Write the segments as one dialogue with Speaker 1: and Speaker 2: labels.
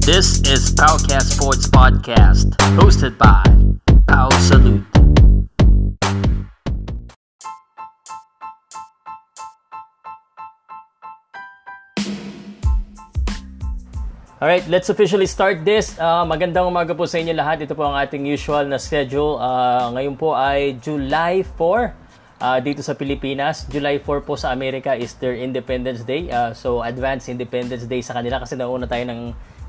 Speaker 1: This is Powcast Sports Podcast, hosted by Pow Salute. Alright, let's officially start this. Uh, magandang umaga po sa inyo lahat. Ito po ang ating usual na schedule. Uh, ngayon po ay July 4 uh, dito sa Pilipinas. July 4 po sa Amerika is their Independence Day. Uh, so, Advanced Independence Day sa kanila kasi nauna tayo ng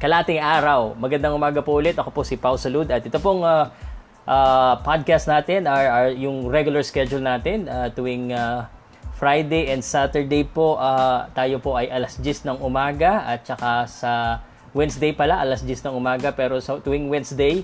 Speaker 1: kalating araw. Magandang umaga po ulit. Ako po si Pau Salud at ito pong uh, uh, podcast natin, are, are yung regular schedule natin uh, tuwing uh, Friday and Saturday po. Uh, tayo po ay alas 10 ng umaga at saka sa Wednesday pala, alas 10 ng umaga. Pero sa tuwing Wednesday,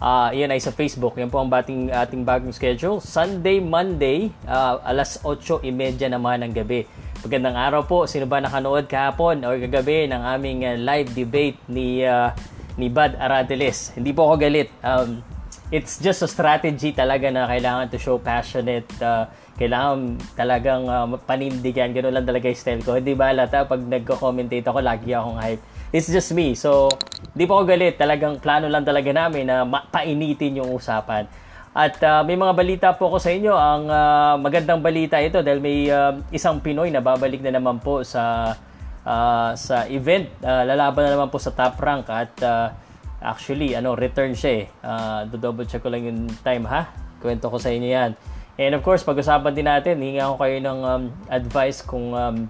Speaker 1: uh, yan ay sa Facebook. Yan po ang bating, ating bagong schedule. Sunday, Monday, uh, alas 8.30 naman ng gabi. Magandang araw po. Sino ba nakanood kahapon o kagabi ng aming uh, live debate ni uh, ni Bad Arateles? Hindi po ako galit. Um, it's just a strategy talaga na kailangan to show passionate uh, kailangan talagang uh, panindigan ganoon lang talaga yung style ko hindi ba lata pag nagko-commentate ako lagi akong hype It's just me. So, di po ako galit. Talagang plano lang talaga namin na painitin yung usapan. At uh, may mga balita po ako sa inyo. Ang uh, magandang balita ito dahil may uh, isang Pinoy na babalik na naman po sa uh, sa event. Uh, lalaban na naman po sa top rank at uh, actually ano return siya eh. Uh, double check ko lang yung time ha. Kwento ko sa inyo yan. And of course, pag-usapan din natin, hinga ko kayo ng um, advice kung um,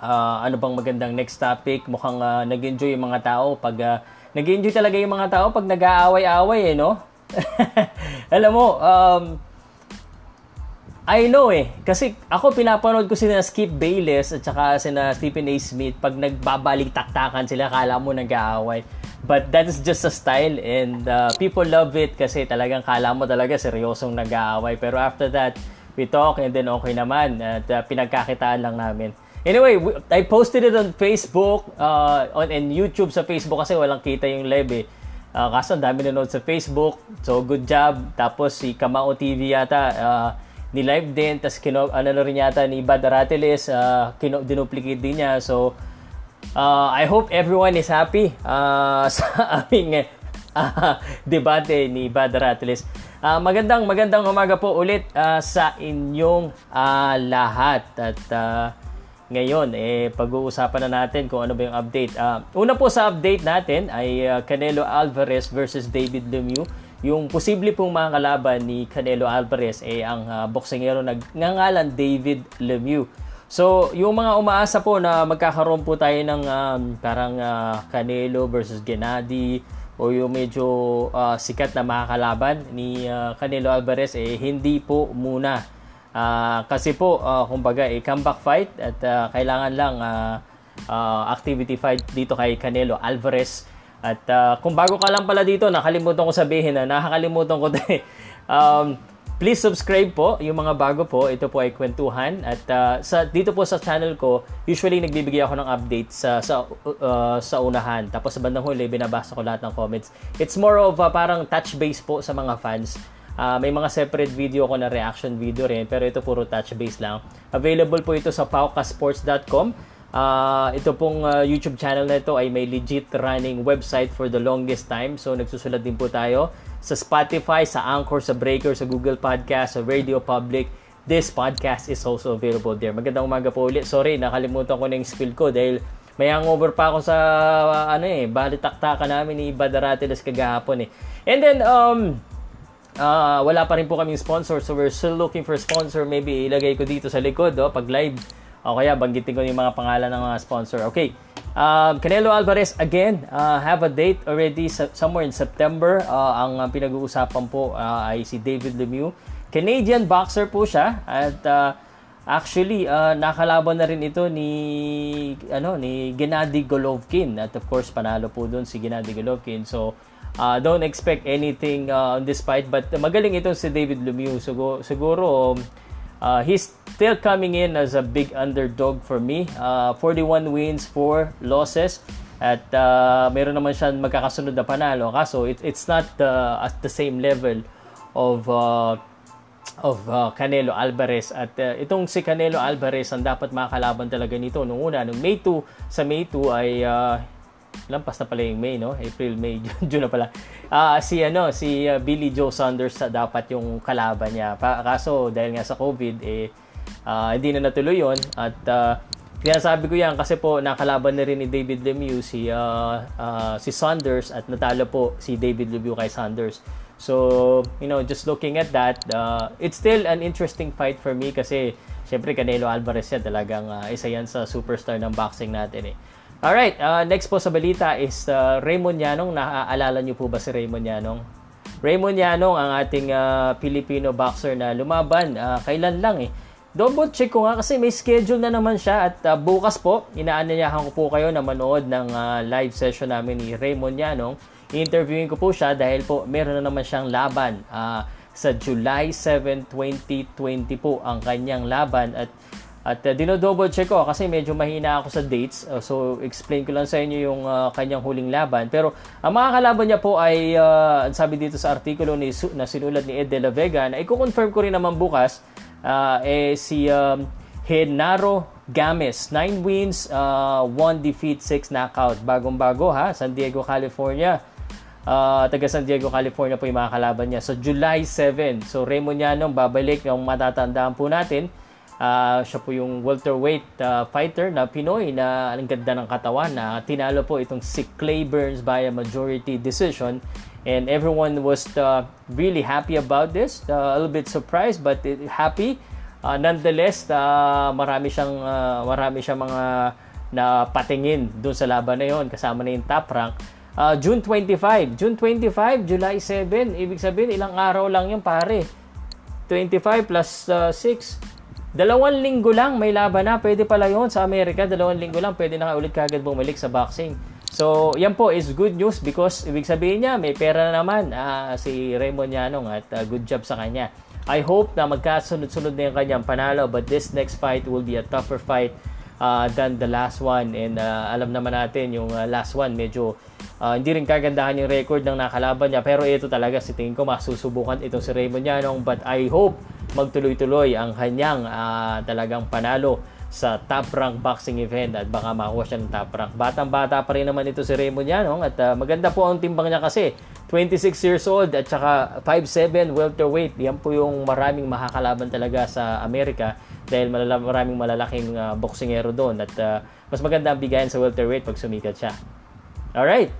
Speaker 1: uh, ano bang magandang next topic. Mukhang uh, nag-enjoy yung mga tao pag uh, nag-enjoy talaga yung mga tao pag nag-aaway-away eh, no? Alam mo, um, I know eh. Kasi ako pinapanood ko sina Skip Bayless at saka sina Stephen A. Smith pag nagbabalik taktakan sila, kala mo nag-aaway. But that is just a style and uh, people love it kasi talagang kala mo talaga seryosong nag-aaway. Pero after that, we talk and then okay naman at uh, pinagkakitaan lang namin. Anyway, I posted it on Facebook, uh, on and YouTube sa Facebook kasi walang kita yung live eh. Uh, kaso ang dami nanood sa Facebook. So, good job. Tapos si Kamao TV yata, uh, ni live din. Tapos kino, ano na rin yata ni Bad Arateles, uh, kino, dinuplicate din niya. So, uh, I hope everyone is happy uh, sa aming uh, debate ni Bad Arateles. Uh, magandang magandang umaga po ulit uh, sa inyong uh, lahat. At uh, ngayon, eh, pag-uusapan na natin kung ano ba yung update. Uh, una po sa update natin ay uh, Canelo Alvarez versus David Lemieux. Yung posible pong mga kalaban ni Canelo Alvarez ay eh, ang uh, boksingero na ngangalan David Lemieux. So, yung mga umaasa po na magkakaroon po tayo ng um, parang uh, Canelo versus Gennady o yung medyo uh, sikat na makakalaban ni uh, Canelo Alvarez, eh, hindi po muna Uh, kasi po, uh, kumbaga, eh, comeback fight at uh, kailangan lang uh, uh, activity fight dito kay Canelo Alvarez. At uh, kung bago ka lang pala dito, nakalimutan ko sabihin na nakakalimutan ko din. um, please subscribe po, yung mga bago po. Ito po ay kwentuhan. At uh, sa, dito po sa channel ko, usually nagbibigay ako ng update sa, sa, uh, sa unahan. Tapos sa bandang huli, binabasa ko lahat ng comments. It's more of uh, parang touch base po sa mga fans Uh, may mga separate video ko na reaction video rin, pero ito puro touch base lang. Available po ito sa paukasports.com. Uh, ito pong uh, YouTube channel na ito ay may legit running website for the longest time. So nagsusulat din po tayo sa Spotify, sa Anchor, sa Breaker, sa Google Podcast, sa Radio Public. This podcast is also available there. Magandang umaga po ulit. Sorry, nakalimutan ko na yung spill ko dahil may hangover pa ako sa uh, ano eh, balitaktakan namin ni Badaratilas kagahapon eh. And then um Uh, wala pa rin po kaming sponsor so we're still looking for sponsor. Maybe ilagay ko dito sa likod oh, pag live. O kaya banggitin ko yung mga pangalan ng mga sponsor. Okay. Uh, Canelo Alvarez again uh, have a date already somewhere in September. Uh, ang pinag-uusapan po uh, ay si David Lemieux. Canadian boxer po siya at uh, actually uh, nakalaban na rin ito ni ano ni Gennady Golovkin at of course panalo po doon si Gennady Golovkin. So uh, don't expect anything uh, on this fight but magaling itong si David Lemieux. Siguro, siguro uh, he's still coming in as a big underdog for me. Uh, 41 wins 4 losses at uh, meron naman siya magkakasunod na panalo. Kaso it, it's not uh, at the same level of uh, of uh, Canelo Alvarez. At uh, itong si Canelo Alvarez ang dapat makakalaban talaga nito. Nung una nung May 2 sa May 2 ay uh, lampas na pala yung May, no? April, May, June, June na pala. Uh, si, ano, si uh, Billy Joe Saunders sa dapat yung kalaban niya. Pa, kaso, dahil nga sa COVID, eh, uh, hindi na natuloy yon At, uh, kaya sabi ko yan kasi po nakalaban na rin ni David Lemieux si uh, uh, si Saunders at natalo po si David Lemieux kay Saunders. So, you know, just looking at that, uh, it's still an interesting fight for me kasi syempre Canelo Alvarez yan talagang uh, isa yan sa superstar ng boxing natin eh. Alright, uh, next po sa balita is uh, Raymond Yanong. Naaalala niyo po ba si Raymond Yanong? Raymond Yanong ang ating uh, Filipino boxer na lumaban. Uh, kailan lang eh Double check ko nga kasi may schedule na naman siya at uh, bukas po, inaanyayahan ko po kayo na manood ng uh, live session namin ni Raymond Yanong. I-interviewin ko po siya dahil po meron na naman siyang laban uh, sa July 7, 2020 po ang kanyang laban at at uh, dino-double check ko kasi medyo mahina ako sa dates. Uh, so explain ko lang sa inyo yung uh, kanyang huling laban. Pero ang mga kalaban niya po ay uh, sabi dito sa artikulo ni na sinulat ni Ed De La Vega na i-confirm ko rin naman bukas uh, eh, si um, Henaro Games. 9 wins, uh, 1 defeat, 6 knockout. Bagong-bago ha, San Diego, California. Uh, taga San Diego, California po yung mga kalaban niya. So, July 7. So, Raymond Yanong babalik yung matatandaan po natin. Uh, siya po yung welterweight uh, fighter na Pinoy na ang ganda ng katawan na tinalo po itong si Clay Burns by a majority decision. And everyone was uh, really happy about this uh, a little bit surprised but happy. Uh, nonetheless uh, marami siyang uh, marami siyang mga na patingin doon sa laban na yon kasama na yung top rank. Uh, June 25 June 25 July 7 ibig sabihin ilang araw lang yung pare. 25 plus uh, 6 Dalawang linggo lang may laban na. Pwede pala yon sa Amerika. Dalawang linggo lang pwede na ulit kagad bumalik sa boxing. So, yan po is good news because ibig sabihin niya, may pera na naman uh, si Raymond Yanong at uh, good job sa kanya. I hope na magkasunod-sunod na yung kanyang panalo but this next fight will be a tougher fight uh, than the last one and uh, alam naman natin yung uh, last one medyo uh, hindi rin kagandahan yung record ng nakalaban niya pero ito talaga si tingin ko masusubukan itong si Raymond Yanong but I hope magtuloy-tuloy ang kanyang uh, talagang panalo sa top rank boxing event at baka makuha siya ng top rank. Batang-bata pa rin naman ito si Raymond Yanong at uh, maganda po ang timbang niya kasi 26 years old at saka 5'7 welterweight. Yan po yung maraming makakalaban talaga sa Amerika dahil malala- maraming malalaking uh, boksingero doon at uh, mas maganda ang bigayan sa welterweight pag sumikat siya. Alright.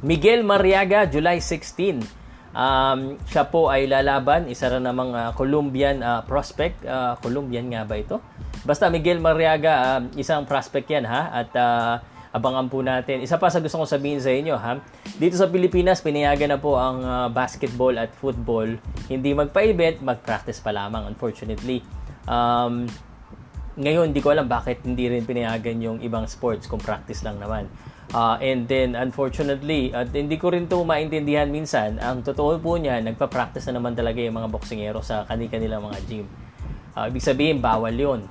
Speaker 1: Miguel Mariaga, July 16. Um, siya po ay lalaban, isa rin namang uh, Colombian uh, prospect. Uh, Colombian nga ba ito? Basta Miguel Mariaga, uh, isang prospect yan ha. At uh, abangan po natin. Isa pa sa gusto kong sabihin sa inyo ha. Dito sa Pilipinas, pinayagan na po ang uh, basketball at football. Hindi magpa-event, mag-practice pa lamang unfortunately. Um, ngayon, hindi ko alam bakit hindi rin pinayagan yung ibang sports kung practice lang naman. Uh, and then, unfortunately, at hindi ko rin to maintindihan minsan, ang totoo po niya, nagpa-practice na naman talaga yung mga boksingero sa kanilang mga gym. Uh, ibig sabihin, bawal yon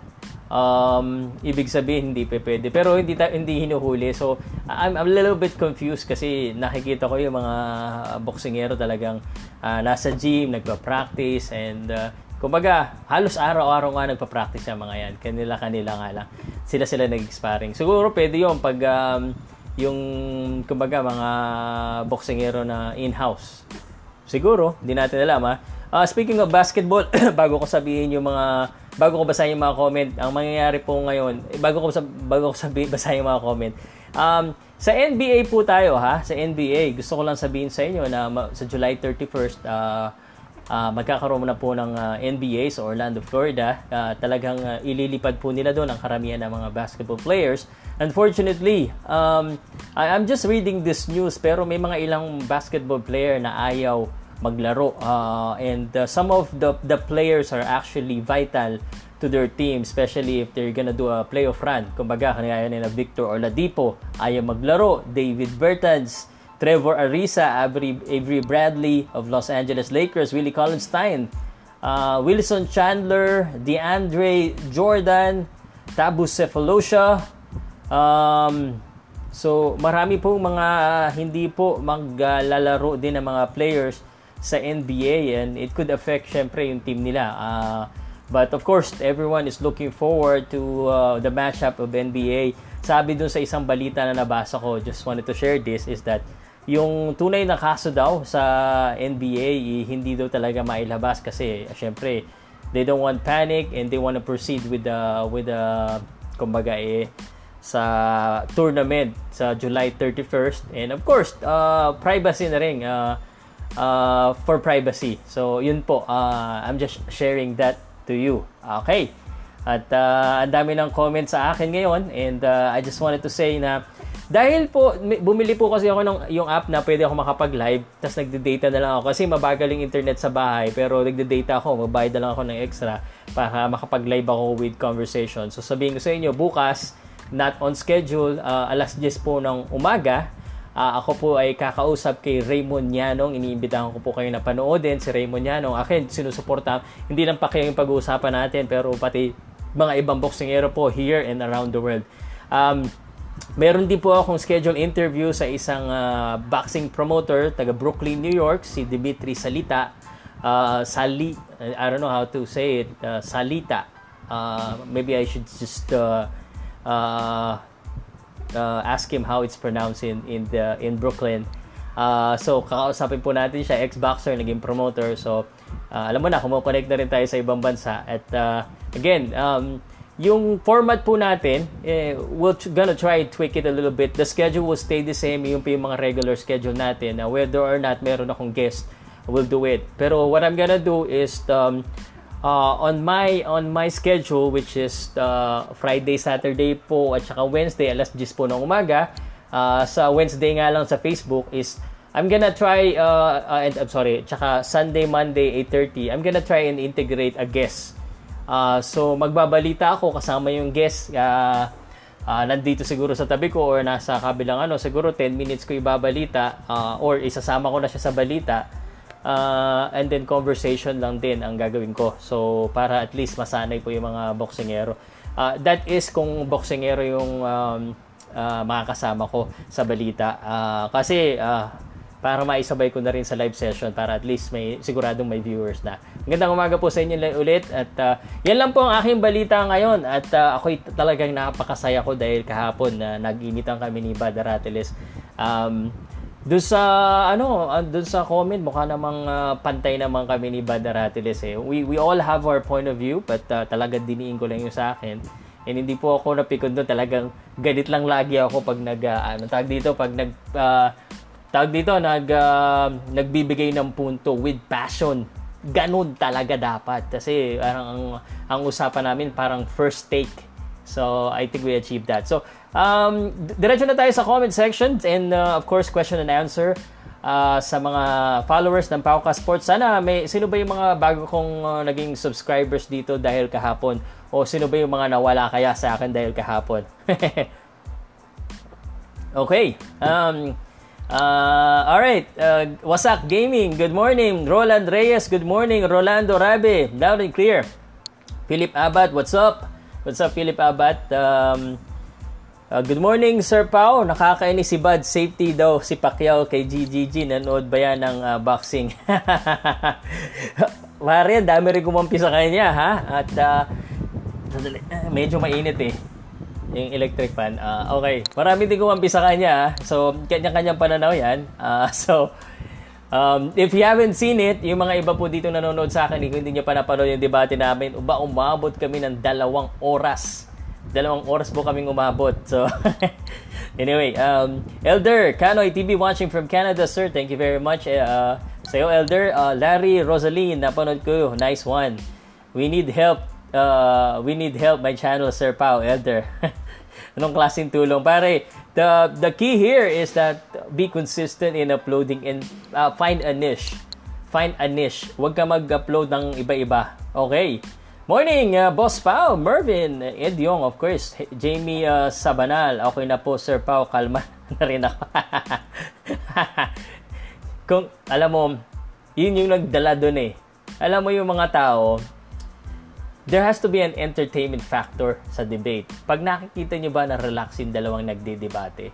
Speaker 1: um, ibig sabihin hindi pa pwede. Pero hindi ta- hindi hinuhuli. So I'm, I'm a little bit confused kasi nakikita ko yung mga boksingero talagang uh, nasa gym nagpa-practice and uh, kumbaga halos araw-araw nga nagpa-practice yung mga yan. Kanila-kanila nga lang. Sila sila nag-sparring. Siguro pwede yon pag um, yung kumbaga mga boksingero na in-house. Siguro, hindi natin alam ha. Uh, speaking of basketball, bago ko sabihin yung mga bago ko basahin yung mga comment, ang mangyayari po ngayon, eh, bago ko bago ko sabihin basahin yung mga comment. Um, sa NBA po tayo ha, sa NBA, gusto ko lang sabihin sa inyo na sa July 31st, uh, uh, magkakaroon na po ng uh, NBA sa Orlando, Florida. Uh, talagang uh, ililipad po nila doon ang karamihan ng mga basketball players. Unfortunately, um, I- I'm just reading this news pero may mga ilang basketball player na ayaw maglaro uh, and uh, some of the the players are actually vital to their team especially if they're gonna do a playoff run kumbaga kanaya nila Victor Oladipo ayaw maglaro David Bertans Trevor Ariza, Avery, Avery Bradley of Los Angeles Lakers, Willie Collinstein, uh, Wilson Chandler, DeAndre Jordan, Tabu Cephalosha. Um, so, marami po mga uh, hindi po maglalaro din ng mga players sa NBA and it could affect syempre yung team nila. Uh, but of course, everyone is looking forward to uh, the matchup of NBA sabi dun sa isang balita na nabasa ko, just wanted to share this, is that yung tunay na kaso daw sa NBA, eh, hindi daw talaga mailabas kasi syempre they don't want panic and they want to proceed with the with the kumbaga eh sa tournament sa July 31st and of course uh, privacy na rin uh, uh, for privacy. So yun po uh, I'm just sharing that to you. Okay. At uh, ang dami ng comments sa akin ngayon and uh, I just wanted to say na dahil po, bumili po kasi ako ng yung app na pwede ako makapag-live, tapos nagde-data na lang ako kasi mabagal yung internet sa bahay, pero nagde-data ako, magbayad na lang ako ng extra para makapag-live ako with conversation. So sabihin ko sa inyo, bukas, not on schedule, uh, alas 10 po ng umaga, uh, ako po ay kakausap kay Raymond Yanong. Iniimbitahan ko po kayo na panoodin si Raymond Yanong. Akin, sinusuporta, hindi lang pa kayo yung pag-uusapan natin, pero pati mga ibang boxingero po here and around the world. Um, Meron din po akong schedule interview sa isang uh, boxing promoter taga Brooklyn, New York, si Dimitri Salita. Uh, Sali, I don't know how to say it, uh, Salita. Uh, maybe I should just uh, uh, uh, ask him how it's pronounced in in the in Brooklyn. Uh, so kakausapin po natin siya, ex-boxer, naging promoter. So uh, alam mo na, kumo-connect na rin tayo sa ibang bansa. At uh, again, um, yung format po natin, eh, we're gonna try tweak it a little bit. The schedule will stay the same, yung yung mga regular schedule natin. Uh, whether or not meron akong guest, we'll do it. Pero what I'm gonna do is um, uh, on my on my schedule which is uh, Friday, Saturday po at saka Wednesday alas 10 po ng umaga. Uh, sa Wednesday nga lang sa Facebook is I'm gonna try uh, uh, and I'm sorry, tsaka Sunday, Monday 8:30. I'm gonna try and integrate a guest Uh, so magbabalita ako kasama yung guest uh, uh, nandito siguro sa tabi ko or nasa kabilang ano, siguro 10 minutes ko ibabalita uh, or isasama ko na siya sa balita. Uh, and then conversation lang din ang gagawin ko. So para at least masanay po yung mga boksingero. Uh, that is kung boksingero yung um, uh, makakasama ko sa balita. Uh, kasi uh, para maisabay ko na rin sa live session para at least may siguradong may viewers na. Magandang umaga po sa inyo ulit at uh, yan lang po ang aking balita ngayon at uh, ako'y talagang napakasaya ko dahil kahapon na uh, nag-initan kami ni Bada Ratiles. Um, doon sa ano, uh, doon sa comment mukha namang uh, pantay naman kami ni Bada Ratiles eh. We we all have our point of view but uh, talaga diniin ko lang yung sa akin. And hindi po ako napikon doon talagang ganit lang lagi ako pag nag uh, ano tag dito pag nag uh, tawag dito, nag, uh, nagbibigay ng punto with passion. Ganun talaga dapat. Kasi parang ang, ang usapan namin parang first take. So, I think we achieved that. So, um, diretso na tayo sa comment section and uh, of course, question and answer uh, sa mga followers ng Pauka Sports. Sana may sino ba yung mga bago kong uh, naging subscribers dito dahil kahapon o sino ba yung mga nawala kaya sa akin dahil kahapon. okay. Um, Uh, alright, uh, Wasak Gaming, good morning. Roland Reyes, good morning. Rolando Rabe, loud and clear. Philip Abad, what's up? What's up, Philip Abad? Um, uh, good morning, Sir Pao. Nakakainis si Bad. Safety daw si Pacquiao kay GGG. Nanood ba yan ng uh, boxing? Pare, dami rin kumampi sa kanya, ha? At uh, medyo mainit eh yung electric fan. Uh, okay. Marami din kumampi sa kanya. So, kanya-kanyang pananaw yan. Uh, so, um, if you haven't seen it, yung mga iba po dito nanonood sa akin, hindi nyo pa napanood yung debate namin, uba, umabot kami ng dalawang oras. Dalawang oras po kaming umabot. So, anyway, um, Elder, Kanoy TV watching from Canada, sir. Thank you very much. Uh, sa'yo, Elder. Uh, Larry, Rosaline, napanood ko. Nice one. We need help uh, we need help my channel Sir Pao Elder anong klaseng tulong? Pare the the key here is that be consistent in uploading and uh, find a niche. Find a niche. Huwag ka mag-upload ng iba-iba. Okay. Morning, uh, Boss Pao, Mervin, Ed Yong, of course, Jamie uh, Sabanal. Okay na po, Sir Pao, kalma na rin ako. Kung, alam mo, yun yung nagdala dun eh. Alam mo yung mga tao, there has to be an entertainment factor sa debate. Pag nakikita nyo ba na relax yung dalawang nagde-debate,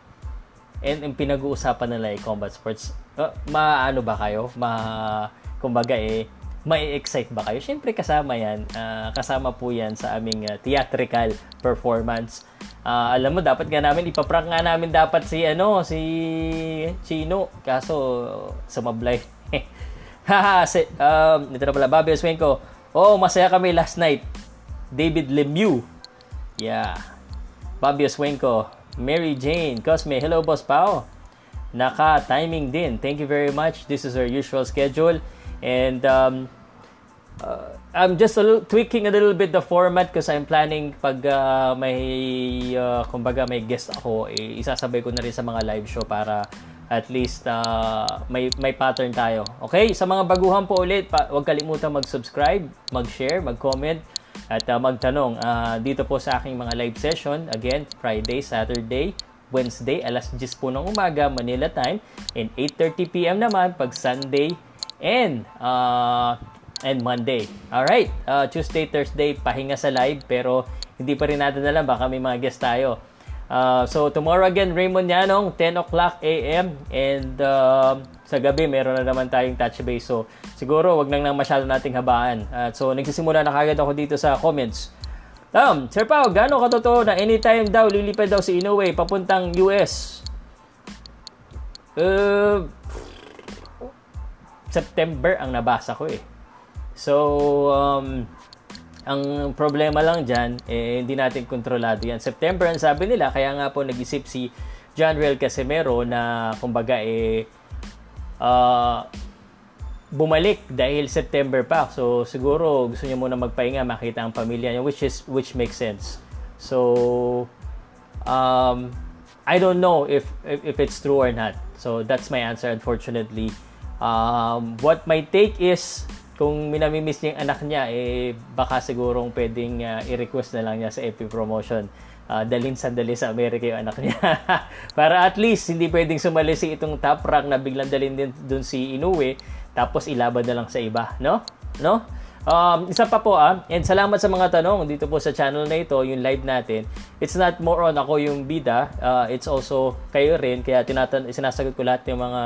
Speaker 1: and yung pinag-uusapan nila ay combat sports, uh, maano ba kayo? Ma, kumbaga eh, mai-excite ba kayo? Siyempre kasama yan. Uh, kasama po yan sa aming uh, theatrical performance. Uh, alam mo, dapat nga namin, ipaprank nga namin dapat si, ano, si Chino. Kaso, sumablay. Haha, si, um, ito na pala, Bobby Oswenko. Oh, masaya kami last night. David Lemieux. Yeah. Bobby Oswenko. Mary Jane. Cosme. Hello, Boss Pao. Naka-timing din. Thank you very much. This is our usual schedule. And um, uh, I'm just a little, tweaking a little bit the format because I'm planning pag uh, may uh, kumbaga may guest ako eh, isasabay ko na rin sa mga live show para at least uh, may may pattern tayo. Okay? Sa mga baguhan po ulit, pa, huwag kalimutan mag-subscribe, mag-share, mag-comment at uh, magtanong uh, dito po sa aking mga live session. Again, Friday, Saturday, Wednesday, alas 10 po ng umaga, Manila time. And 8.30pm naman pag Sunday and uh, and Monday. Alright, uh, Tuesday, Thursday, pahinga sa live pero hindi pa rin natin alam, baka may mga guest tayo. Uh, so tomorrow again, Raymond Yanong, 10 o'clock a.m. And uh, sa gabi, meron na naman tayong touch base. So siguro, wag nang nang masyado nating habaan. Uh, so nagsisimula na kagad ako dito sa comments. Um, Sir Pao, gaano katotoo na anytime daw lilipad daw si Inoue papuntang US? Uh, September ang nabasa ko eh. So, um, ang problema lang dyan, eh, hindi natin kontrolado yan. September ang sabi nila, kaya nga po nag-isip si John Real Casimero na kumbaga eh, uh, bumalik dahil September pa. So siguro gusto niya muna magpahinga, makita ang pamilya niya which is which makes sense. So um I don't know if if, if it's true or not. So that's my answer unfortunately. Um what my take is kung minamimiss niya yung anak niya, eh, baka sigurong pwedeng uh, i-request na lang niya sa EP promotion. Uh, dalhin sandali sa Amerika yung anak niya. Para at least, hindi pwedeng sumali itong top rank na biglang dalhin din dun si Inoue, tapos ilaban na lang sa iba. No? No? Um, isa pa po ah, and salamat sa mga tanong dito po sa channel na ito, yung live natin. It's not more on ako yung bida, uh, it's also kayo rin, kaya tinatan sinasagot ko lahat ng mga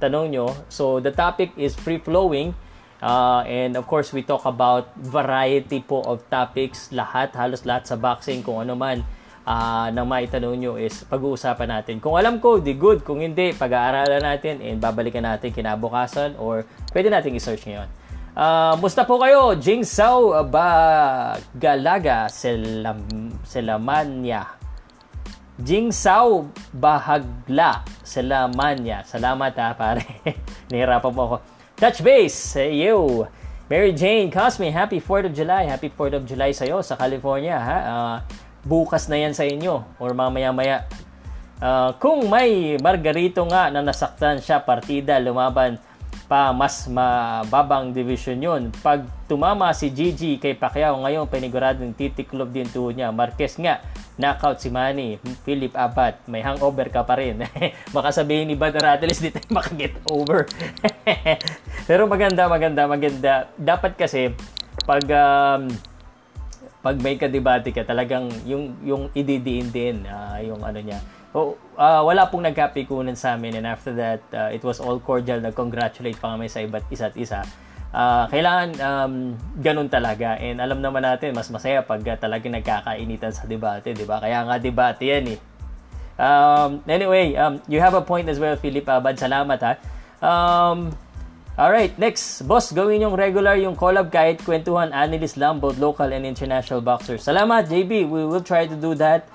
Speaker 1: tanong nyo. So, the topic is free-flowing Uh, and of course, we talk about variety po of topics, lahat, halos lahat sa boxing, kung ano man uh, na maitanong nyo is pag-uusapan natin. Kung alam ko, di good. Kung hindi, pag-aaralan natin and babalikan natin kinabukasan or pwede natin i-search ngayon. Uh, musta po kayo? Jing Sao ba Galaga Selam, Selamanya. Jing Sao Bahagla Selamanya. Salamat ha, pare. Nahirapan po ako. Touch base, hey you. Mary Jane Cosme, happy 4th of July. Happy 4th of July sa'yo sa California. Ha? Uh, bukas na yan sa inyo or mamaya-maya. Uh, kung may Margarito nga na nasaktan siya partida, lumaban pa mas mababang division yun. Pag tumama si Gigi kay Pacquiao ngayon, paniguradong titiklop din tuhod niya. Marquez nga, knockout si Manny, Philip Abad, may hangover ka pa rin. Baka sabihin ni Bad Rattles, di tayo makaget over. Pero maganda, maganda, maganda. Dapat kasi, pag um, pag may kadebate ka, talagang yung, yung ididiin din, uh, yung ano niya. So, uh, wala pong nagkapikunan sa amin and after that, uh, it was all cordial. Nag-congratulate pa kami sa iba't isa't isa uh, kailangan um, ganun talaga. And alam naman natin, mas masaya pag uh, talagang nagkakainitan sa debate, di ba? Kaya nga debate yan eh. Um, anyway, um, you have a point as well, Philip Abad. Salamat ha. Um, Alright, next. Boss, gawin yung regular yung collab kahit kwentuhan analyst lang, both local and international boxers. Salamat, JB. We will try to do that.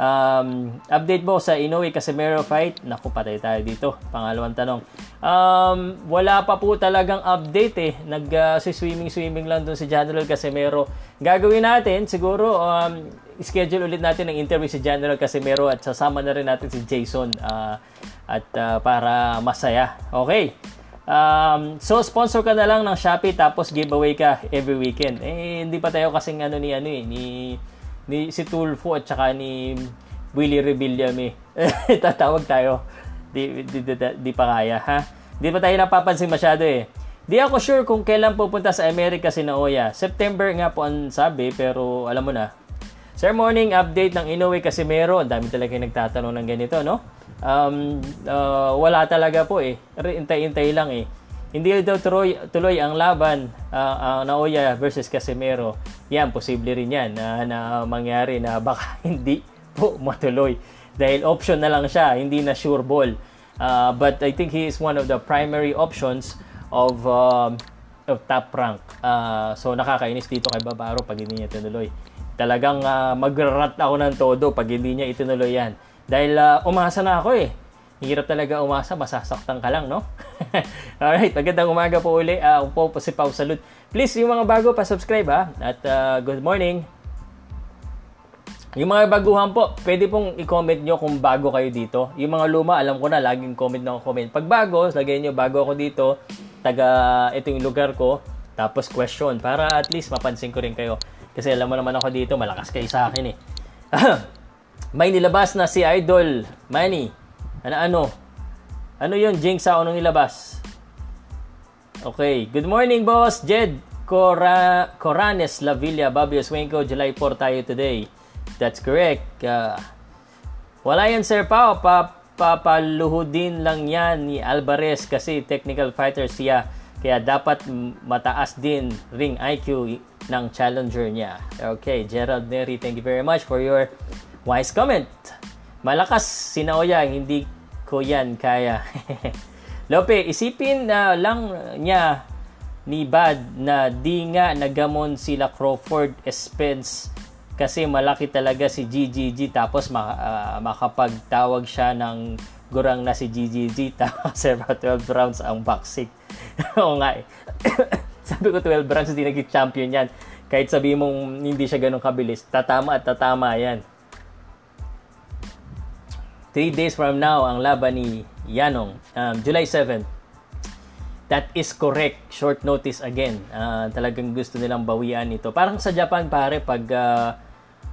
Speaker 1: Um, update mo sa Inoue Casimero fight. Naku, patay tayo dito. Pangalawang tanong. Um, wala pa po talagang update eh. Nag uh, swimming swimming lang doon si General Casimero. Gagawin natin siguro um, schedule ulit natin ng interview si General Casimero at sasama na rin natin si Jason uh, at uh, para masaya. Okay. Um, so sponsor ka na lang ng Shopee tapos giveaway ka every weekend. Eh hindi pa tayo kasing ano ni ano eh ni ni si Tulfo at saka ni Willie Rebillame. Tatawag tayo. Di, di, di, di, pa kaya, ha? Di pa tayo napapansin masyado eh. Di ako sure kung kailan pupunta sa Amerika si Naoya. September nga po ang sabi, pero alam mo na. Sir Morning, update ng Inoue Casimero. Ang dami talaga yung nagtatanong ng ganito, no? Um, uh, wala talaga po eh. Intay-intay lang eh. Hindi daw tuloy, tuloy ang laban uh, uh, Naoya versus Casemiro. Yan, posible rin yan na, na mangyari na baka hindi po matuloy. Dahil option na lang siya, hindi na sure ball. Uh, but I think he is one of the primary options of uh, of top rank. Uh, so nakakainis dito kay Babaro pag hindi niya tinuloy. Talagang uh, magrat ako ng todo pag hindi niya itinuloy yan. Dahil uh, umasa na ako eh. Hirap talaga umasa, masasaktan ka lang, no? Alright, magandang umaga po uli. Uh, po po si Pau Salud. Please, yung mga bago, pa-subscribe ha. At uh, good morning. Yung mga baguhan po, pwede pong i-comment nyo kung bago kayo dito. Yung mga luma, alam ko na, laging comment na comment. Pag bago, lagay nyo, bago ako dito, taga, ito yung lugar ko, tapos question, para at least mapansin ko rin kayo. Kasi alam mo naman ako dito, malakas kayo sa akin eh. May nilabas na si Idol Manny ano ano? Ano yun, Jinx sa anong nilabas? Okay. Good morning, boss. Jed Cora Coranes Lavilla, Babio Swenko, July 4 tayo today. That's correct. Uh, wala yan, Sir Pao. Pa, papaluhudin lang yan ni Alvarez kasi technical fighter siya. Kaya dapat mataas din ring IQ ng challenger niya. Okay, Gerald Neri, thank you very much for your wise comment. Malakas si Naoya, hindi ko yan kaya. Lope, isipin na lang niya ni Bad na di nga nagamon sila Crawford Spence kasi malaki talaga si GGG tapos maka, uh, makapagtawag siya ng gurang na si GGG tapos 12 rounds ang boxing. Oo nga eh. Sabi ko 12 rounds hindi naging champion yan. Kahit sabi mong hindi siya ganun kabilis, tatama at tatama yan. 3 days from now ang laban ni Yanong, um, July 7. That is correct. Short notice again. Uh, talagang gusto nilang bawian ito. Parang sa Japan pare pag uh,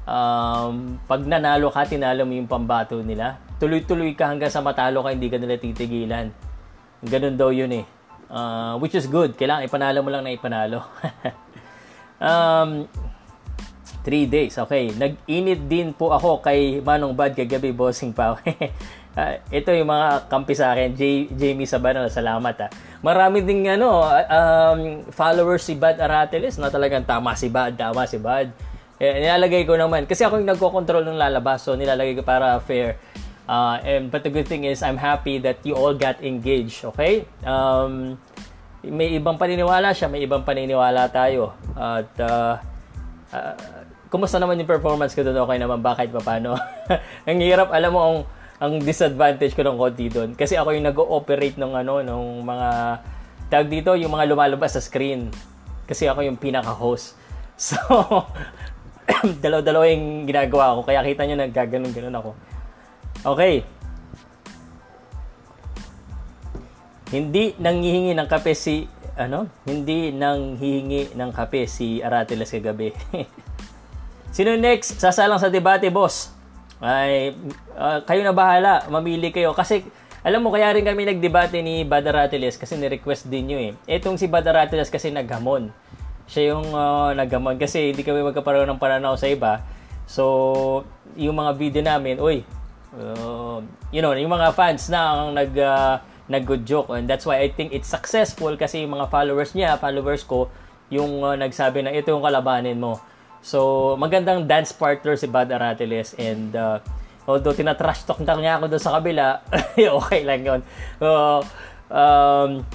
Speaker 1: um, pag nanalo ka, tinalo mo yung pambato nila. Tuloy-tuloy ka hanggang sa matalo ka, hindi ka nila titigilan. Ganun daw yun eh. Uh, which is good. Kailangan ipanalo mo lang na ipanalo. um, 3 days. Okay. Nag-init din po ako kay Manong Bad kagabi, Bossing Pao. uh, ito yung mga kampi sa akin. J- Jamie Sabano, salamat ha. Ah. Marami ding ano, um, followers si Bad Arateles na talagang tama si Bad, tama si Bad. Eh, nilalagay ko naman. Kasi ako yung nagko-control ng lalabas. So, nilalagay ko para fair. Uh, and, but the good thing is, I'm happy that you all got engaged. Okay? Um, may ibang paniniwala siya, may ibang paniniwala tayo. At uh, uh, kumusta naman yung performance ko doon? Okay naman ba kahit paano? ang hirap, alam mo, ang, ang disadvantage ko ng konti doon. Kasi ako yung nag-ooperate ng ano, ng mga, tag dito, yung mga lumalabas sa screen. Kasi ako yung pinaka-host. So, dalaw-dalawa yung ginagawa ko. Kaya kita nyo naggaganon-ganon ako. Okay. Hindi nanghihingi ng kape si ano? Hindi nang hihingi ng kape si Aratiles kagabi. Sino next? Sasalang sa debate, boss. Ay, uh, kayo na bahala. Mamili kayo. Kasi, alam mo, kaya rin kami nagdebate ni Badaratiles kasi ni-request din nyo eh. Etong si Badaratiles kasi naghamon. Siya yung uh, naghamon kasi hindi kami magkaparoon ng pananaw sa iba. So, yung mga video namin, uy, uh, you know, yung mga fans na ang nag, uh, nag-good joke. And that's why I think it's successful kasi yung mga followers niya, followers ko, yung uh, nagsabi na ito yung kalabanin mo. So, magandang dance partner si Bad Aratiles and uh, although tinatrash talk na niya ako doon sa kabila, okay lang yun. So, um,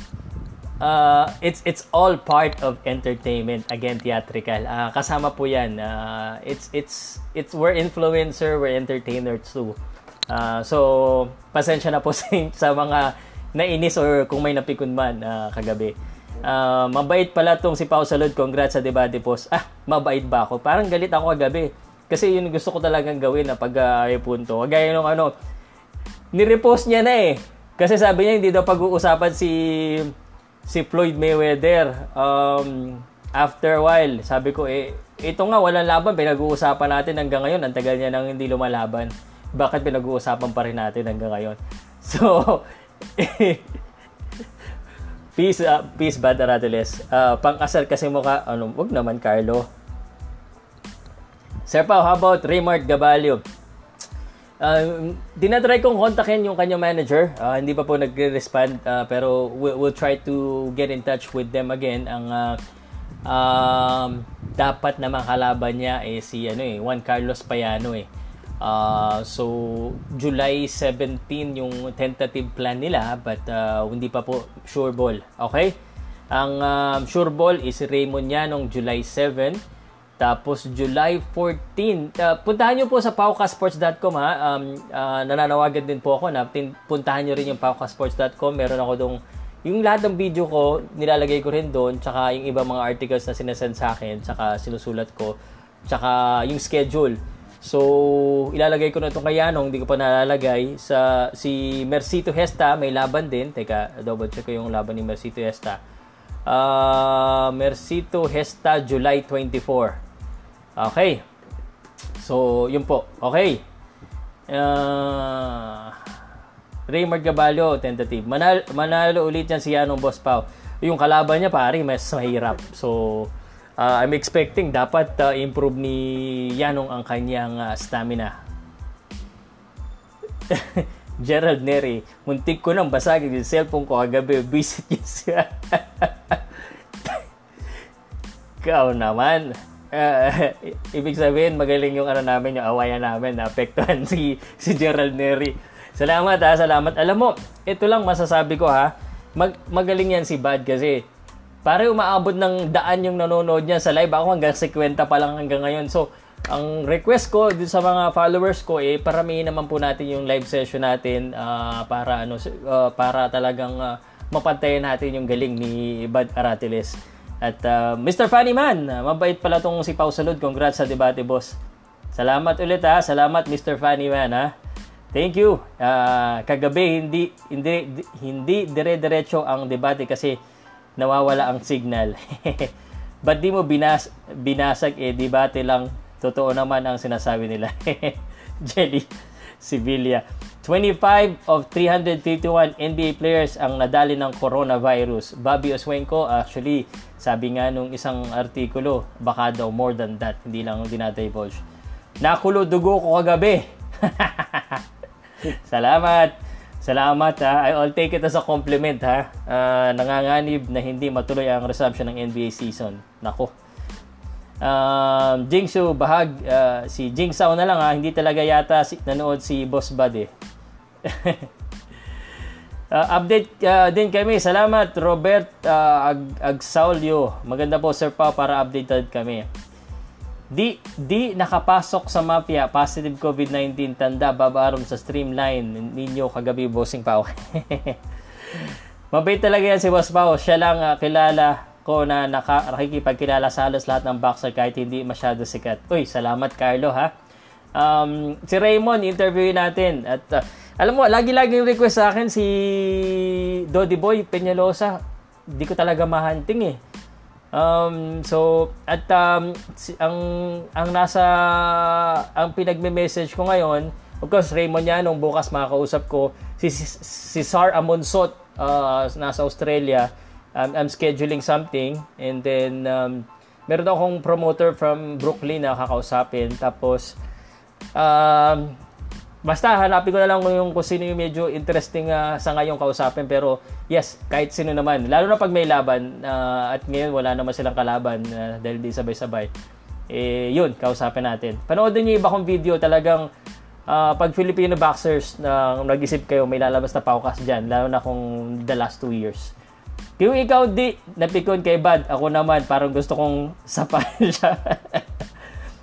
Speaker 1: uh, it's it's all part of entertainment. Again theatrical. Uh, kasama po yan. Uh, it's it's it's we're influencer we're entertainers too. Uh, so pasensya na po sa, sa mga nainis or kung may napikon man uh, kagabi Uh, mabait pala tong si Pao Salud. Congrats sa Debate Post. Ah, mabait ba ako? Parang galit ako kagabi. Kasi yun gusto ko talagang gawin na pag uh, punto. Kagaya nung ano, nirepost niya na eh. Kasi sabi niya hindi daw pag-uusapan si si Floyd Mayweather. Um, after a while, sabi ko eh, ito nga walang laban, pinag-uusapan natin hanggang ngayon. Ang tagal niya nang hindi lumalaban. Bakit pinag-uusapan pa rin natin hanggang ngayon? So, Peace, uh, peace bad Aratiles. Uh, pang-asal kasi mukha, ano, wag naman Carlo. Sir Pao, how about Raymart Gabalio? Uh, dinatry kong kontakin yung kanyang manager. Uh, hindi pa po nagre-respond uh, pero we'll, we'll try to get in touch with them again. Ang uh, um, dapat na makalaban niya eh si ano eh Juan Carlos Payano eh. Uh, so, July 17 yung tentative plan nila but uh, hindi pa po sure ball. Okay? Ang um, sure ball is Raymond Yanong July 7. Tapos July 14, uh, puntahan nyo po sa paukasports.com ha. Um, uh, nananawagan din po ako na puntahan nyo rin yung paukasports.com. Meron ako dong yung lahat ng video ko, nilalagay ko rin doon. Tsaka yung iba mga articles na sinasend sa akin. Tsaka sinusulat ko. Tsaka yung schedule. So, ilalagay ko na itong kay Yanong, hindi ko pa nalalagay. Sa, si Mercito Hesta, may laban din. Teka, double check ko yung laban ni Mercito Hesta. Uh, Mercito Hesta, July 24. Okay. So, yun po. Okay. Uh, Raymond Gabalio, tentative. Manalo, manalo ulit yan si Yanong Boss Pau. Yung kalaban niya, pare, mas mahirap. So, uh, I'm expecting dapat uh, improve ni Yanong ang kanyang uh, stamina. Gerald Neri, muntik ko nang basagin yung cellphone ko kagabi. Visit yun siya. Ikaw naman. Uh, ibig sabihin, magaling yung ano namin, yung awayan namin, naapektuhan si, si Gerald Neri. Salamat ha, salamat. Alam mo, ito lang masasabi ko ha, mag, magaling yan si Bad kasi Pare umaabot ng daan yung nanonood niya sa live. Ako hanggang 50 pa lang hanggang ngayon. So, ang request ko dito sa mga followers ko eh paramihin naman po natin yung live session natin uh, para ano uh, para talagang uh, mapantayan natin yung galing ni Bad Aratiles. At uh, Mr. Funny Man, mabait pala tong si Pau Salud. Congrats sa debate, boss. Salamat ulit ha. Salamat Mr. Funny Man ha. Thank you. Uh, kagabi hindi hindi hindi dire-diretso ang debate kasi nawawala ang signal. Ba't di mo binas binasag eh, di bate lang totoo naman ang sinasabi nila. Jelly Sevilla. 25 of 351 NBA players ang nadali ng coronavirus. Bobby Oswenko, actually, sabi nga nung isang artikulo, baka daw more than that. Hindi lang dinadivulge. Nakulo dugo ko kagabi. Salamat. Salamat ha. I'll take it as a compliment ha. Uh, nanganganib na hindi matuloy ang resumption ng NBA season. Nako. Um, Jingsu Bahag, uh, si Jingsaw na lang ha. Hindi talaga yata si, nanood si Boss Bud eh. uh, update uh, din kami. Salamat Robert uh, Ag Agsaulio. Maganda po Sir Pa para updated kami. Di, di nakapasok sa mafia, positive COVID-19, tanda babaron sa streamline ninyo kagabi, bossing pao. Mabait talaga yan si Boss Pao. Siya lang uh, kilala ko na naka, nakikipagkilala sa halos lahat ng boxer kahit hindi masyado sikat. Uy, salamat Carlo ha. Um, si Raymond, interview natin. At uh, alam mo, lagi-lagi request sa akin si Dodi Boy Peñalosa. Hindi ko talaga mahanting eh Um, so at um, ang ang nasa ang pinagme-message ko ngayon, of course Raymond yan nung bukas makakausap ko si si, si Sar Amonsot uh, nasa Australia. Um, I'm scheduling something and then um, meron akong promoter from Brooklyn na kakausapin tapos um, Basta hanapin ko na lang yung kung sino yung medyo interesting uh, sa ngayong kausapin. Pero yes, kahit sino naman. Lalo na pag may laban uh, at ngayon wala naman silang kalaban uh, dahil di sabay-sabay. Eh, yun, kausapin natin. Panoodin niyo iba kong video talagang uh, pag Filipino boxers na uh, nag-isip kayo may lalabas na paukas dyan. Lalo na kung the last two years. Kung ikaw di napikon kay Bad, ako naman parang gusto kong sapahan siya.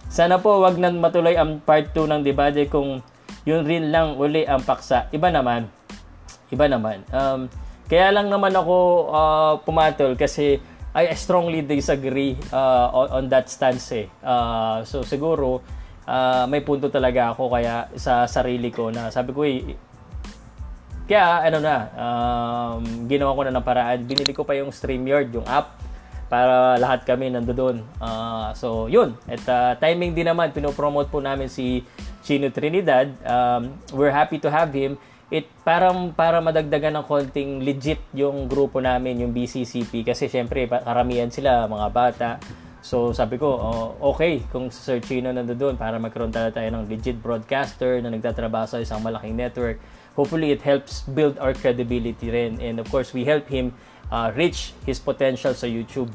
Speaker 1: Sana po wag nang matuloy ang part 2 ng debate kung yun rin lang uli ang paksa. Iba naman. Iba naman. Um, kaya lang naman ako uh, pumatol kasi I strongly disagree uh, on, on that stance eh. Uh, so siguro uh, may punto talaga ako kaya sa sarili ko na sabi ko eh, kaya ano na, um, ginawa ko na ng paraan. Binili ko pa yung StreamYard, yung app para lahat kami nandoon. Uh, so, yun. At uh, timing din naman, pinopromote po namin si Chino Trinidad. Um, we're happy to have him. It parang para madagdagan ng konting legit yung grupo namin, yung BCCP kasi syempre karamihan sila mga bata. So sabi ko, oh, okay kung si Sir Chino nandoon para magkaroon talaga tayo ng legit broadcaster na nagtatrabaho sa isang malaking network. Hopefully it helps build our credibility rin and of course we help him uh, reach his potential sa YouTube.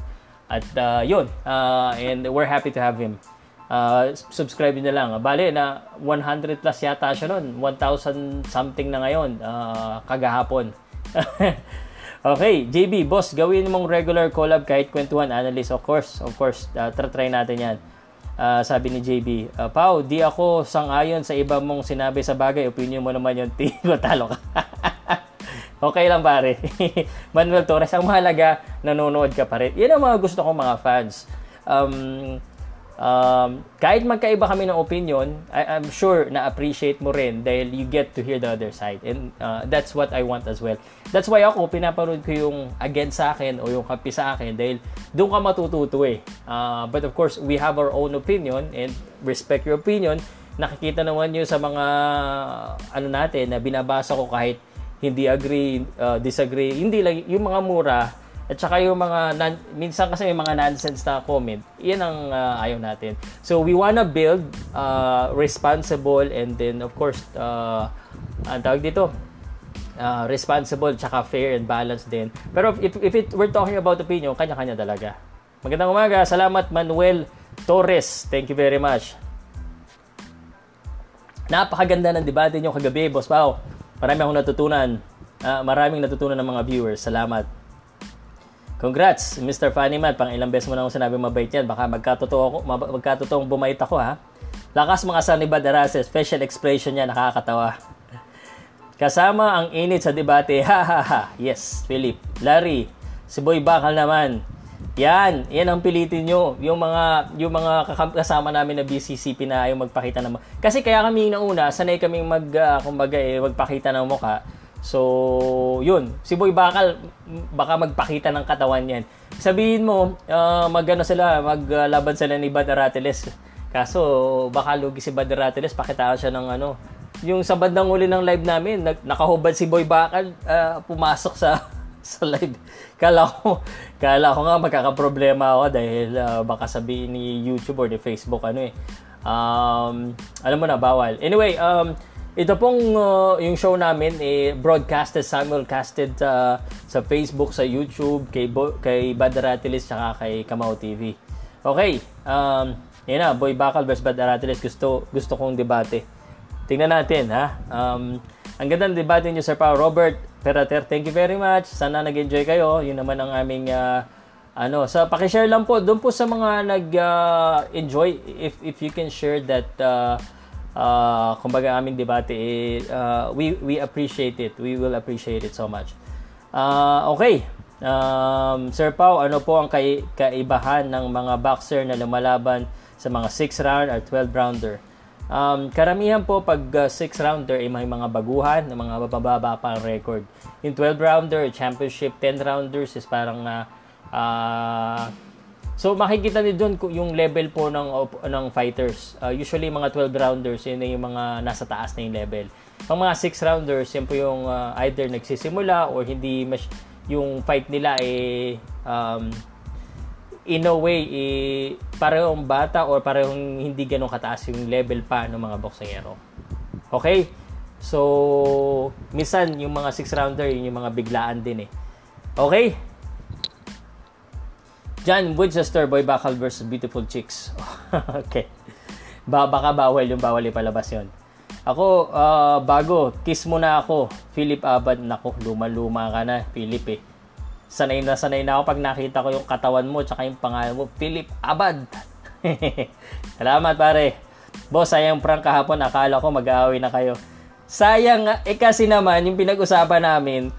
Speaker 1: At uh, yun, uh, and we're happy to have him. Uh, subscribe na lang. Bale, na 100 plus yata siya noon. 1,000 something na ngayon. Uh, kagahapon. okay, JB, boss, gawin mong regular collab kahit kwentuhan, analyst. Of course, of course. Uh, try natin yan. Uh, sabi ni JB, uh, Pau, di ako sang-ayon sa iba mong sinabi sa bagay. Opinion mo naman yung tino, talo ka. okay lang pare. Manuel Torres, ang mahalaga, nanonood ka pa rin. Yan ang mga gusto kong mga fans. Um, um, kahit magkaiba kami ng opinion, I, I'm sure na appreciate mo rin dahil you get to hear the other side. And uh, that's what I want as well. That's why ako, pinaparoon ko yung against sa akin o yung kapi sa akin dahil doon ka matututo eh. Uh, but of course, we have our own opinion and respect your opinion. Nakikita naman nyo sa mga ano natin na binabasa ko kahit hindi agree, uh, disagree, hindi lang, yung mga mura, at saka yung mga, non, minsan kasi may mga nonsense na comment, yan ang uh, ayaw natin. So, we wanna build uh, responsible and then, of course, uh, ang tawag dito, uh, responsible tsaka fair and balanced din. Pero if, if it, we're talking about opinion, kanya-kanya talaga. Magandang umaga. Salamat, Manuel Torres. Thank you very much. Napakaganda ng debate nyo kagabi, Boss Pao. Marami akong natutunan. Uh, maraming natutunan ng mga viewers. Salamat. Congrats, Mr. Funnyman. Pang ilang beses mo na akong sinabi mabait yan. Baka magkatotoo ako, magkatotoong bumait ako ha. Lakas mga sanibad arase. Special expression niya, nakakatawa. Kasama ang init sa debate. Ha ha ha. Yes, Philip. Larry, si Boy Bakal naman. Yan, yan ang pilitin nyo. Yung mga yung mga kasama namin na BCCP na ayaw magpakita ng Kasi kaya kami na una, sanay kaming mag uh, kumbaga eh, magpakita ng mukha So, yun. Si Boy Bakal, baka magpakita ng katawan yan. Sabihin mo, uh, magano sila, maglaban sila ni Bad Arateles. Kaso, baka lugi si Bad Arateles, pakitaan siya ng ano. Yung sa bandang uli ng live namin, nakahubad si Boy Bakal, uh, pumasok sa sa live. Kala ko, kala ko nga magkakaproblema ako dahil uh, baka sabihin ni YouTube or ni Facebook ano eh. Um, alam mo na, bawal. Anyway, um, ito pong uh, yung show namin eh broadcasted simulcasted uh, sa Facebook, sa YouTube, kay Bo- kay Badaratilis tsaka kay Kamau TV. Okay, um yan na, Boy Bakal versus Badaratilis gusto gusto kong debate. Tingnan natin ha. Um ang ganda ng debate niyo Sir Pao Robert Perater. Thank you very much. Sana nag-enjoy kayo. Yun naman ang aming uh, ano, sa paki-share lang po doon po sa mga nag-enjoy uh, if if you can share that uh, uh, kumbaga aming debate, uh, we, we appreciate it. We will appreciate it so much. Uh, okay. Um, Sir Pau, ano po ang kay, kaibahan ng mga boxer na lumalaban sa mga 6 round or 12 rounder? Um, karamihan po pag 6 uh, rounder ay may mga baguhan, ng mga bababa pa record. Yung 12 rounder, championship 10 rounders is parang uh, So makikita niyo doon yung level po ng ng fighters. Uh, usually mga 12 rounders yun yung mga nasa taas na yung level. Ang mga 6 rounders yun po yung uh, either nagsisimula or hindi mas yung fight nila eh um, in a way eh, parehong bata or parehong hindi ganun kataas yung level pa ng mga boksingero. Okay? So, minsan yung mga 6 rounder yun yung mga biglaan din eh. Okay? John Winchester, Boy Bakal versus Beautiful Chicks. okay. Ba baka bawal yung bawal ipalabas yon. Ako, uh, bago, kiss mo na ako. Philip Abad, nako, luma-luma ka na, Philip eh. Sanay na sanay na ako pag nakita ko yung katawan mo tsaka yung pangalan mo, Philip Abad. Salamat pare. Boss, sayang prank kahapon, akala ko mag-aaway na kayo. Sayang, eh kasi naman, yung pinag-usapan namin,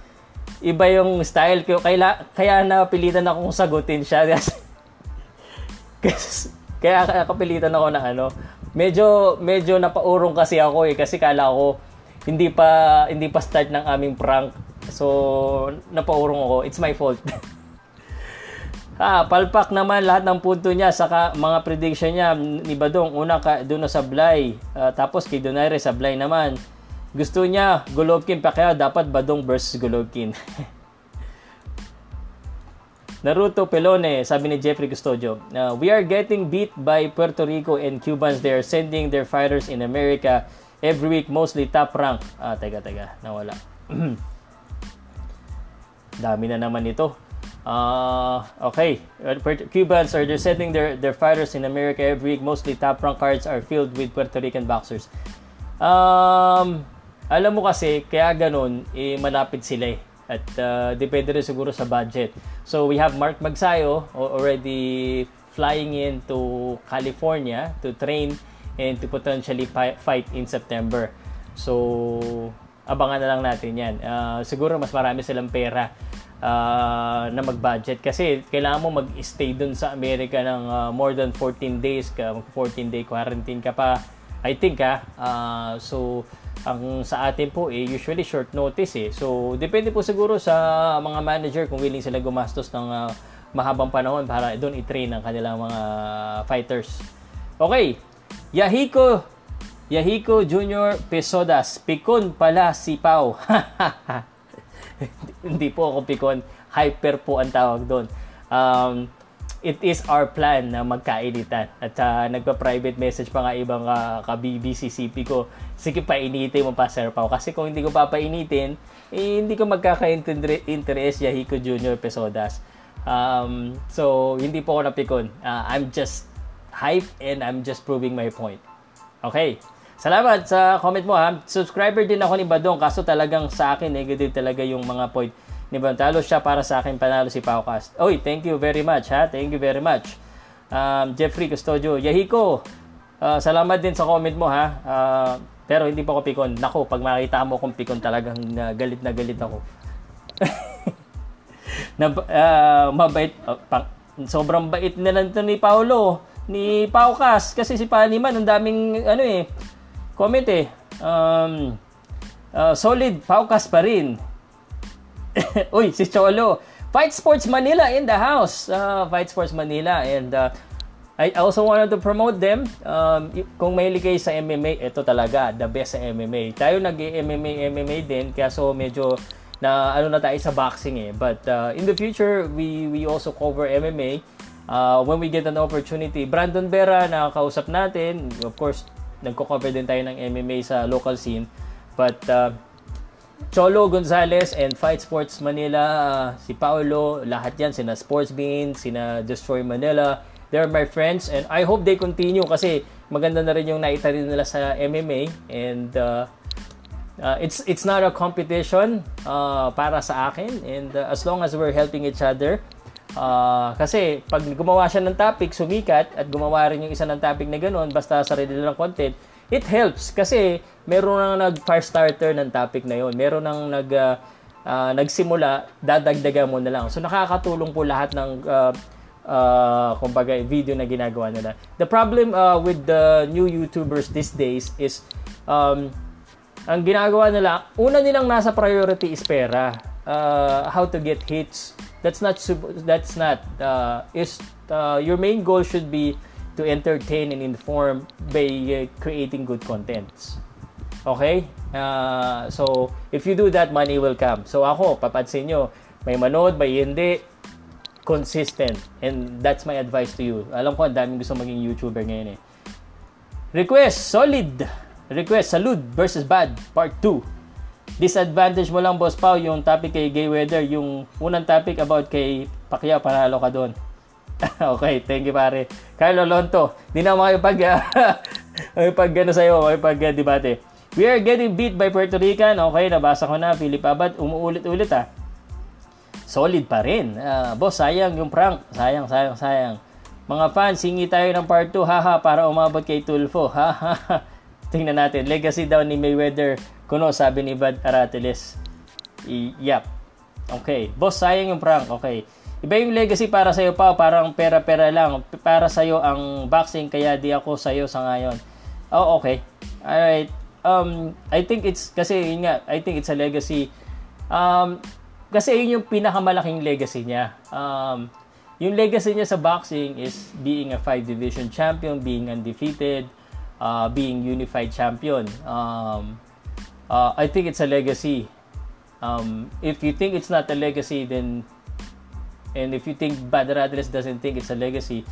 Speaker 1: iba yung style ko. Kaya, kaya napilitan akong sagutin siya. kaya kapilitan ako na ano. Medyo, medyo napaurong kasi ako eh. Kasi kala ko, hindi pa, hindi pa start ng aming prank. So, napaurong ako. It's my fault. Ah, palpak naman lahat ng punto niya saka mga prediction niya ni Badong una ka doon sa Blay uh, tapos kay Donaire sa Blay naman gusto niya Golovkin pa kaya dapat Badong versus Golovkin. Naruto Pelone, sabi ni Jeffrey Custodio, uh, We are getting beat by Puerto Rico and Cubans. They are sending their fighters in America every week, mostly top rank. Ah, teka, teka, nawala. Dami na naman ito. Uh, okay. Cubans are they're sending their, their fighters in America every week. Mostly top rank cards are filled with Puerto Rican boxers. Um, alam mo kasi, kaya ganun, eh, malapit sila eh. At uh, depende rin siguro sa budget. So we have Mark Magsayo already flying in to California to train and to potentially fight in September. So abangan na lang natin yan. Uh, siguro mas marami silang pera uh, na mag-budget kasi kailangan mo mag-stay dun sa Amerika ng uh, more than 14 days ka, 14 day quarantine ka pa. I think ah. Uh, so ang sa atin po eh usually short notice eh. So depende po siguro sa mga manager kung willing sila gumastos ng uh, mahabang panahon para doon i-train ang kanilang mga fighters. Okay. Yahiko Yahiko Junior Pesodas. Pikon pala si Pau. Hindi po ako pikon. Hyper po ang tawag doon. Um, it is our plan na magkainitan. At uh, nagpa-private message pa nga ibang uh, ka-BBCCP ko. Sige, painitin mo pa, Sir Pau. Kasi kung hindi ko papainitin, eh, hindi ko magkaka-interest Yahiko Junior Pesodas. Um, so, hindi po ako napikon. Uh, I'm just hype and I'm just proving my point. Okay. Salamat sa comment mo ha. Subscriber din ako ni Badong kaso talagang sa akin negative talaga yung mga point ni Badong. Talo siya para sa akin panalo si Paucast. Oy, thank you very much ha. Thank you very much. Um, Jeffrey Custodio. Yahiko, uh, salamat din sa comment mo ha. Uh, pero hindi pa ako pikon. Nako, pag makita mo kung pikon talagang uh, galit na galit ako. na uh, mabait uh, pang, sobrang bait na lang ni Paulo ni Paucas kasi si Paniman ang daming ano eh Comment eh. Um, uh, solid Paukas pa rin. Uy, si Cholo. Fight Sports Manila in the house. Uh, Fight Sports Manila. And uh, I also wanted to promote them. Um, kung mahilig kayo sa MMA, ito talaga, the best sa MMA. Tayo nag-MMA, MMA din, kaya so medyo na ano na tayo sa boxing eh. But uh, in the future, we we also cover MMA. Uh, when we get an opportunity, Brandon Vera, nakakausap natin. Of course, nagko-cover din tayo ng MMA sa local scene. But uh, Cholo Gonzalez and Fight Sports Manila, uh, si Paolo, lahat yan, sina Sports Bean, sina Destroy Manila, they're my friends and I hope they continue kasi maganda na rin yung naitarin nila sa MMA and uh, uh, it's it's not a competition uh, para sa akin and uh, as long as we're helping each other Uh, kasi pag gumawa siya ng topic, sumikat, at gumawa rin yung isa ng topic na ganoon, basta sarili lang content, it helps. Kasi meron nang nag-fire starter ng topic na yon Meron nang nag, uh, uh, nagsimula, dadagdagan mo na lang. So nakakatulong po lahat ng uh, uh, kumbaga video na ginagawa nila. The problem uh, with the new YouTubers these days is um, ang ginagawa nila, una nilang nasa priority is pera. Uh, how to get hits, that's not that's not uh, is uh, your main goal should be to entertain and inform by uh, creating good contents. Okay? Uh, so, if you do that, money will come. So, ako, papansin nyo, may manood, may hindi, consistent. And that's my advice to you. Alam ko, ang daming gusto maging YouTuber ngayon eh. Request, solid. Request, salud versus bad, part 2. Disadvantage mo lang, Boss Pau, yung topic kay Gay Weather, yung unang topic about kay Pacquiao, panalo ka doon. okay, thank you pare. Carlo Lonto, di na makipag, uh, pag ano sa'yo, makipag uh, debate. We are getting beat by Puerto Rican. Okay, nabasa ko na. Philip Abad, umuulit-ulit ah. Solid pa rin. Uh, boss, sayang yung prank. Sayang, sayang, sayang. Mga fans, singi tayo ng part 2, haha, para umabot kay Tulfo. Haha. Tingnan natin. Legacy daw ni Mayweather Kuno, sabi ni Bad Arateles. Yap. Okay. Boss, sayang yung prank. Okay. Iba yung legacy para sa'yo pa. Parang pera-pera lang. Para sa'yo ang boxing, kaya di ako sa'yo sa ngayon. Oh, okay. Alright. Um, I think it's, kasi yun nga, I think it's a legacy. Um, kasi yun yung pinakamalaking legacy niya. Um, yung legacy niya sa boxing is being a five division champion, being undefeated, uh, being unified champion. Um, uh, I think it's a legacy. Um, if you think it's not a legacy, then and if you think Bad Radles doesn't think it's a legacy,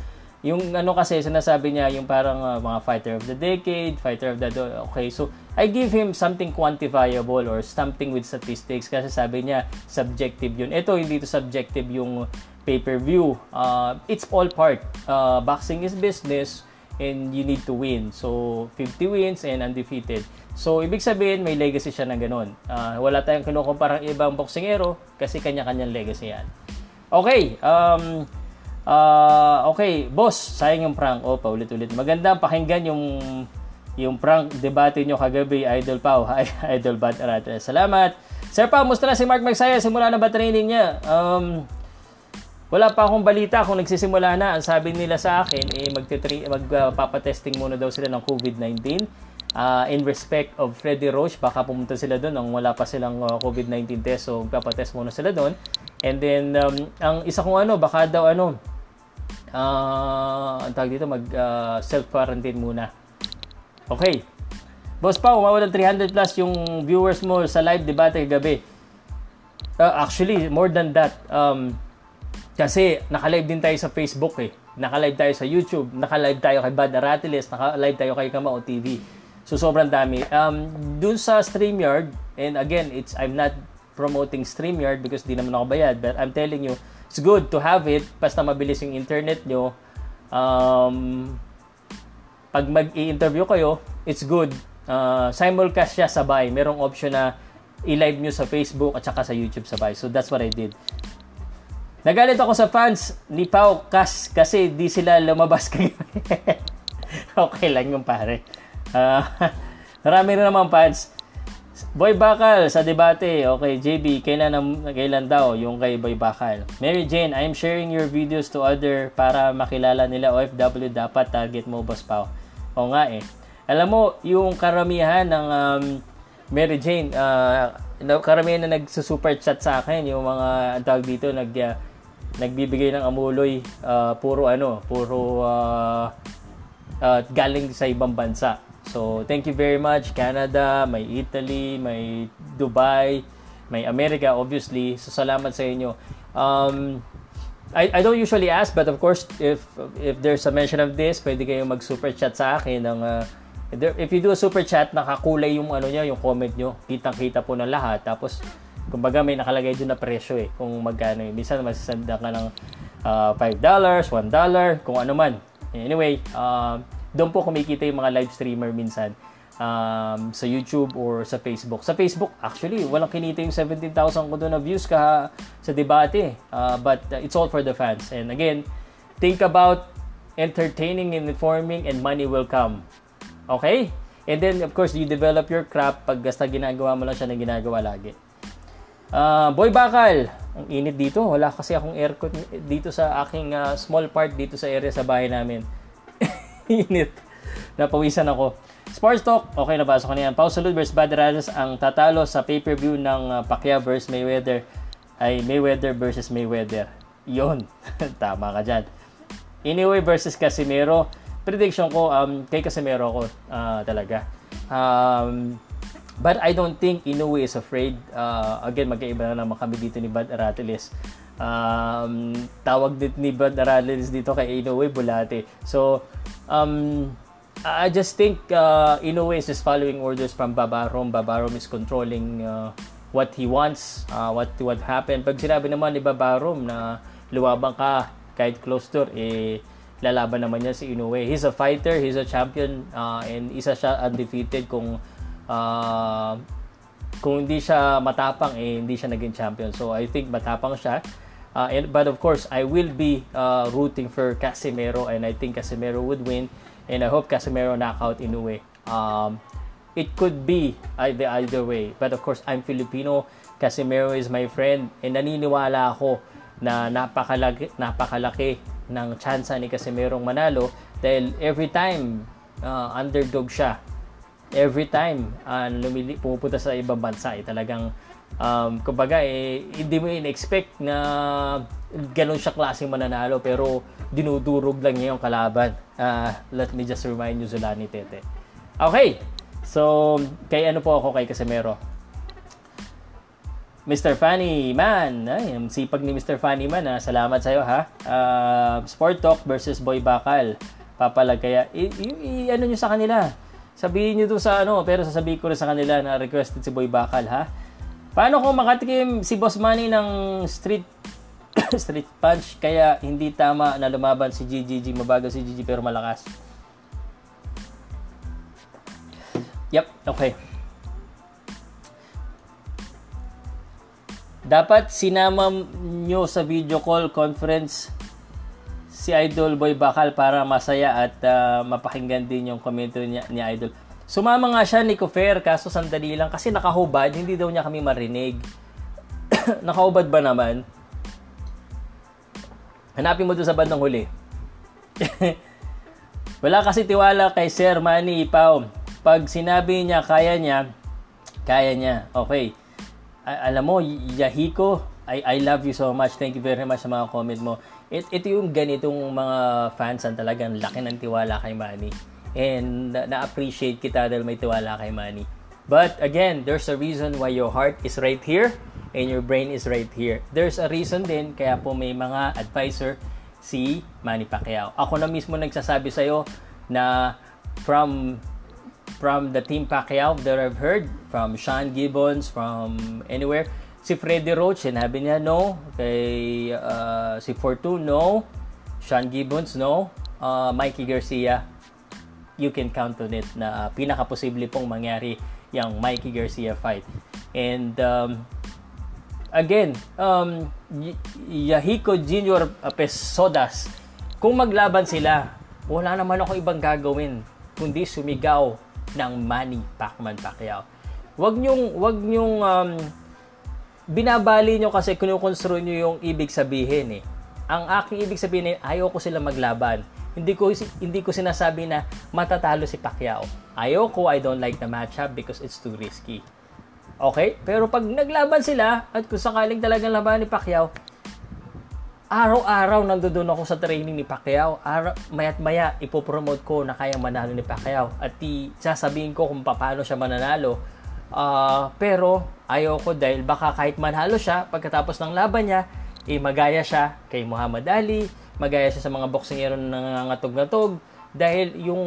Speaker 1: yung ano kasi sinasabi niya yung parang uh, mga fighter of the decade, fighter of the okay. So I give him something quantifiable or something with statistics kasi sabi niya subjective yun. Ito hindi to subjective yung pay-per-view. Uh, it's all part. Uh, boxing is business and you need to win. So 50 wins and undefeated. So ibig sabihin may legacy siya na ganun. Uh, wala tayong kinukumparang ibang boksingero kasi kanya-kanyang legacy yan. Okay, um, Uh, okay, boss, sayang yung prank. Oh, paulit-ulit. Maganda pakinggan yung yung prank debate nyo kagabi, Idol Pau. Hi, Idol Bad Arate. Salamat. Sir Pau, musta na si Mark Magsaya? Simula na ba training niya? Um, wala pa akong balita kung nagsisimula na. Ang sabi nila sa akin, eh, magpapatesting uh, muna daw sila ng COVID-19. Uh, in respect of Freddy Roach, baka pumunta sila doon nang wala pa silang uh, COVID-19 test. So, magpapatest muna sila doon. And then, um, ang isa kong ano, baka daw ano, uh, ang tawag dito, mag uh, self-quarantine muna. Okay. Boss pa, umabot ng 300 plus yung viewers mo sa live debate kagabi. Uh, actually, more than that. Um, kasi naka-live din tayo sa Facebook eh. Naka-live tayo sa YouTube. Naka-live tayo kay Bad Aratiles. Naka-live tayo kay Kamao TV. So, sobrang dami. Um, dun sa StreamYard, and again, it's I'm not promoting StreamYard because di naman ako bayad, but I'm telling you, it's good to have it basta mabilis yung internet nyo. Um, pag mag-i-interview kayo, it's good. Uh, simulcast siya sabay. Merong option na i-live nyo sa Facebook at saka sa YouTube sabay. So that's what I did. Nagalit ako sa fans ni Pau Kas kasi di sila lumabas kayo. okay lang yung pare. Uh, marami rin naman fans. Boy Bakal sa debate. Okay, JB, kailan, kailan daw yung kay Boy Bakal? Mary Jane, I'm sharing your videos to other para makilala nila OFW dapat target mo, Boss Pao. O nga eh. Alam mo, yung karamihan ng um, Mary Jane, uh, karamihan na nagsusuper chat sa akin, yung mga tawag dito, nag, uh, nagbibigay ng amuloy, uh, puro ano, puro uh, uh, galing sa ibang bansa. So, thank you very much. Canada, may Italy, may Dubai, may America, obviously. So, salamat sa inyo. Um, I, I don't usually ask, but of course, if if there's a mention of this, pwede kayong mag-super chat sa akin ng uh, if you do a super chat, nakakulay yung ano niya, yung comment nyo. Kitang-kita po ng lahat. Tapos, kumbaga may nakalagay doon na presyo eh, kung magkano. Minsan masasanda ka ng uh, $5, $1, kung ano man. Anyway, uh, doon po kumikita yung mga live streamer minsan um, sa YouTube or sa Facebook. Sa Facebook, actually, walang kinita yung 17,000 ko doon na views ka sa debate. Uh, but uh, it's all for the fans. And again, think about entertaining and informing and money will come. Okay? And then, of course, you develop your craft pag basta ginagawa mo lang siya na ginagawa lagi. Uh, Boy Bakal, ang init dito. Wala kasi akong aircon dito sa aking uh, small part dito sa area sa bahay namin. Init. Napawisan ako. Sports Talk, okay na pasok ko na yan. Pau Salud vs. Badradas ang tatalo sa pay-per-view ng uh, Pacquiao vs. Mayweather ay Mayweather versus Mayweather. Yon. Tama ka dyan. Anyway versus Casimero. Prediction ko, um, kay Casimero ako uh, talaga. Um, but I don't think Inoue is afraid. Uh, again, magkaiba na naman kami dito ni Bad Aratiles um, tawag din ni Bad Arales dito kay Inoue Bulate. So, um, I just think uh, Inoue is just following orders from Babarom. Babarom is controlling uh, what he wants, uh, what what happened. Pag sinabi naman ni Babarom na luwabang ka kahit close door, eh, lalaban naman niya si Inoue. He's a fighter, he's a champion, uh, and isa siya undefeated kung uh, kung hindi siya matapang, eh, hindi siya naging champion. So, I think matapang siya. Uh, and, but of course, I will be uh, rooting for Casemiro and I think Casemiro would win. And I hope Casemiro knockout in a way. Um, it could be either, either way. But of course, I'm Filipino. Casemiro is my friend. And naniniwala ako na napakalaki, napakalaki ng tsansa ni Casemiro manalo dahil every time uh, underdog siya every time uh, lumili, pumupunta sa ibang bansa eh, talagang um, kumbaga eh, hindi mo in-expect na ganun siya klaseng mananalo pero dinudurog lang niya yung kalaban. Uh, let me just remind you, Zulani Tete. Okay, so kay ano po ako kay Casemiro? Mr. Funny Man. Ay, ang sipag ni Mr. Funny Man. Ha? Salamat sa'yo ha. Uh, Sport Talk versus Boy Bakal. Papalag kaya. I, i, i, ano nyo sa kanila? Sabihin nyo doon sa ano. Pero sasabihin ko rin sa kanila na requested si Boy Bakal ha. Paano kung makatikim si Boss Manny ng street street punch kaya hindi tama na lumaban si GGG mabagal si GG pero malakas. Yep, okay. Dapat sinama nyo sa video call conference si Idol Boy Bakal para masaya at uh, mapakinggan din yung komento niya ni Idol. Sumama nga siya ni Fair kaso sandali lang kasi nakahubad, hindi daw niya kami marinig. nakahubad ba naman? Hanapin mo doon sa bandang huli. Wala kasi tiwala kay Sir Manny Ipaw. Pag sinabi niya kaya niya, kaya niya. Okay alam mo, Yahiko, I, I love you so much. Thank you very much sa mga comment mo. It, ito yung ganitong mga fans ang talagang laki ng tiwala kay Manny. And na-appreciate kita dahil may tiwala kay Manny. But again, there's a reason why your heart is right here and your brain is right here. There's a reason din kaya po may mga advisor si Manny Pacquiao. Ako na mismo nagsasabi sa'yo na from from the Team Pacquiao that I've heard, from Sean Gibbons, from anywhere. Si Freddy Roach, sinabi niya no. Kay uh, si Fortune, no. Sean Gibbons, no. Uh, Mikey Garcia, you can count on it na uh, pinaka-posible pong mangyari yung Mikey Garcia fight. And um, again, um, Yahiko Junior Pesodas, kung maglaban sila, wala naman ako ibang gagawin kundi sumigaw ng Manny Pacman Pacquiao. Wag nyong wag nyong um, binabali nyo kasi kinukonstru nyo yung ibig sabihin eh. Ang aking ibig sabihin ay ayaw ko sila maglaban. Hindi ko hindi ko sinasabi na matatalo si Pacquiao. Ayaw ko, I don't like the matchup because it's too risky. Okay? Pero pag naglaban sila at kung sakaling talagang laban ni Pacquiao, araw-araw nandoon ako sa training ni Pacquiao. Araw, mayat maya ipopromote ko na kayang manalo ni Pacquiao. At i, sasabihin ko kung paano siya mananalo. Uh, pero ayaw ko dahil baka kahit manalo siya, pagkatapos ng laban niya, eh, magaya siya kay Muhammad Ali, magaya siya sa mga boksingero na nangangatog-ngatog, dahil yung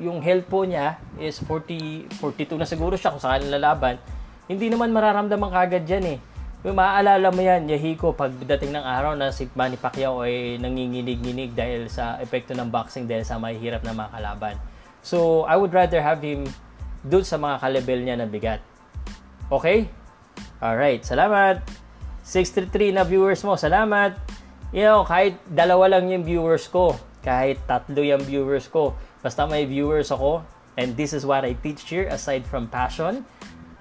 Speaker 1: yung health po niya is 40 42 na siguro siya kung sakaling lalaban hindi naman mararamdaman kagad yan eh yung maaalala mo yan, Yahiko, pagdating ng araw na si Manny Pacquiao ay nanginginig-nginig dahil sa epekto ng boxing dahil sa mahihirap na mga kalaban. So, I would rather have him doon sa mga kalibel niya na bigat. Okay? Alright, salamat. 633 na viewers mo, salamat. You know, kahit dalawa lang yung viewers ko, kahit tatlo yung viewers ko, basta may viewers ako, and this is what I teach here aside from passion,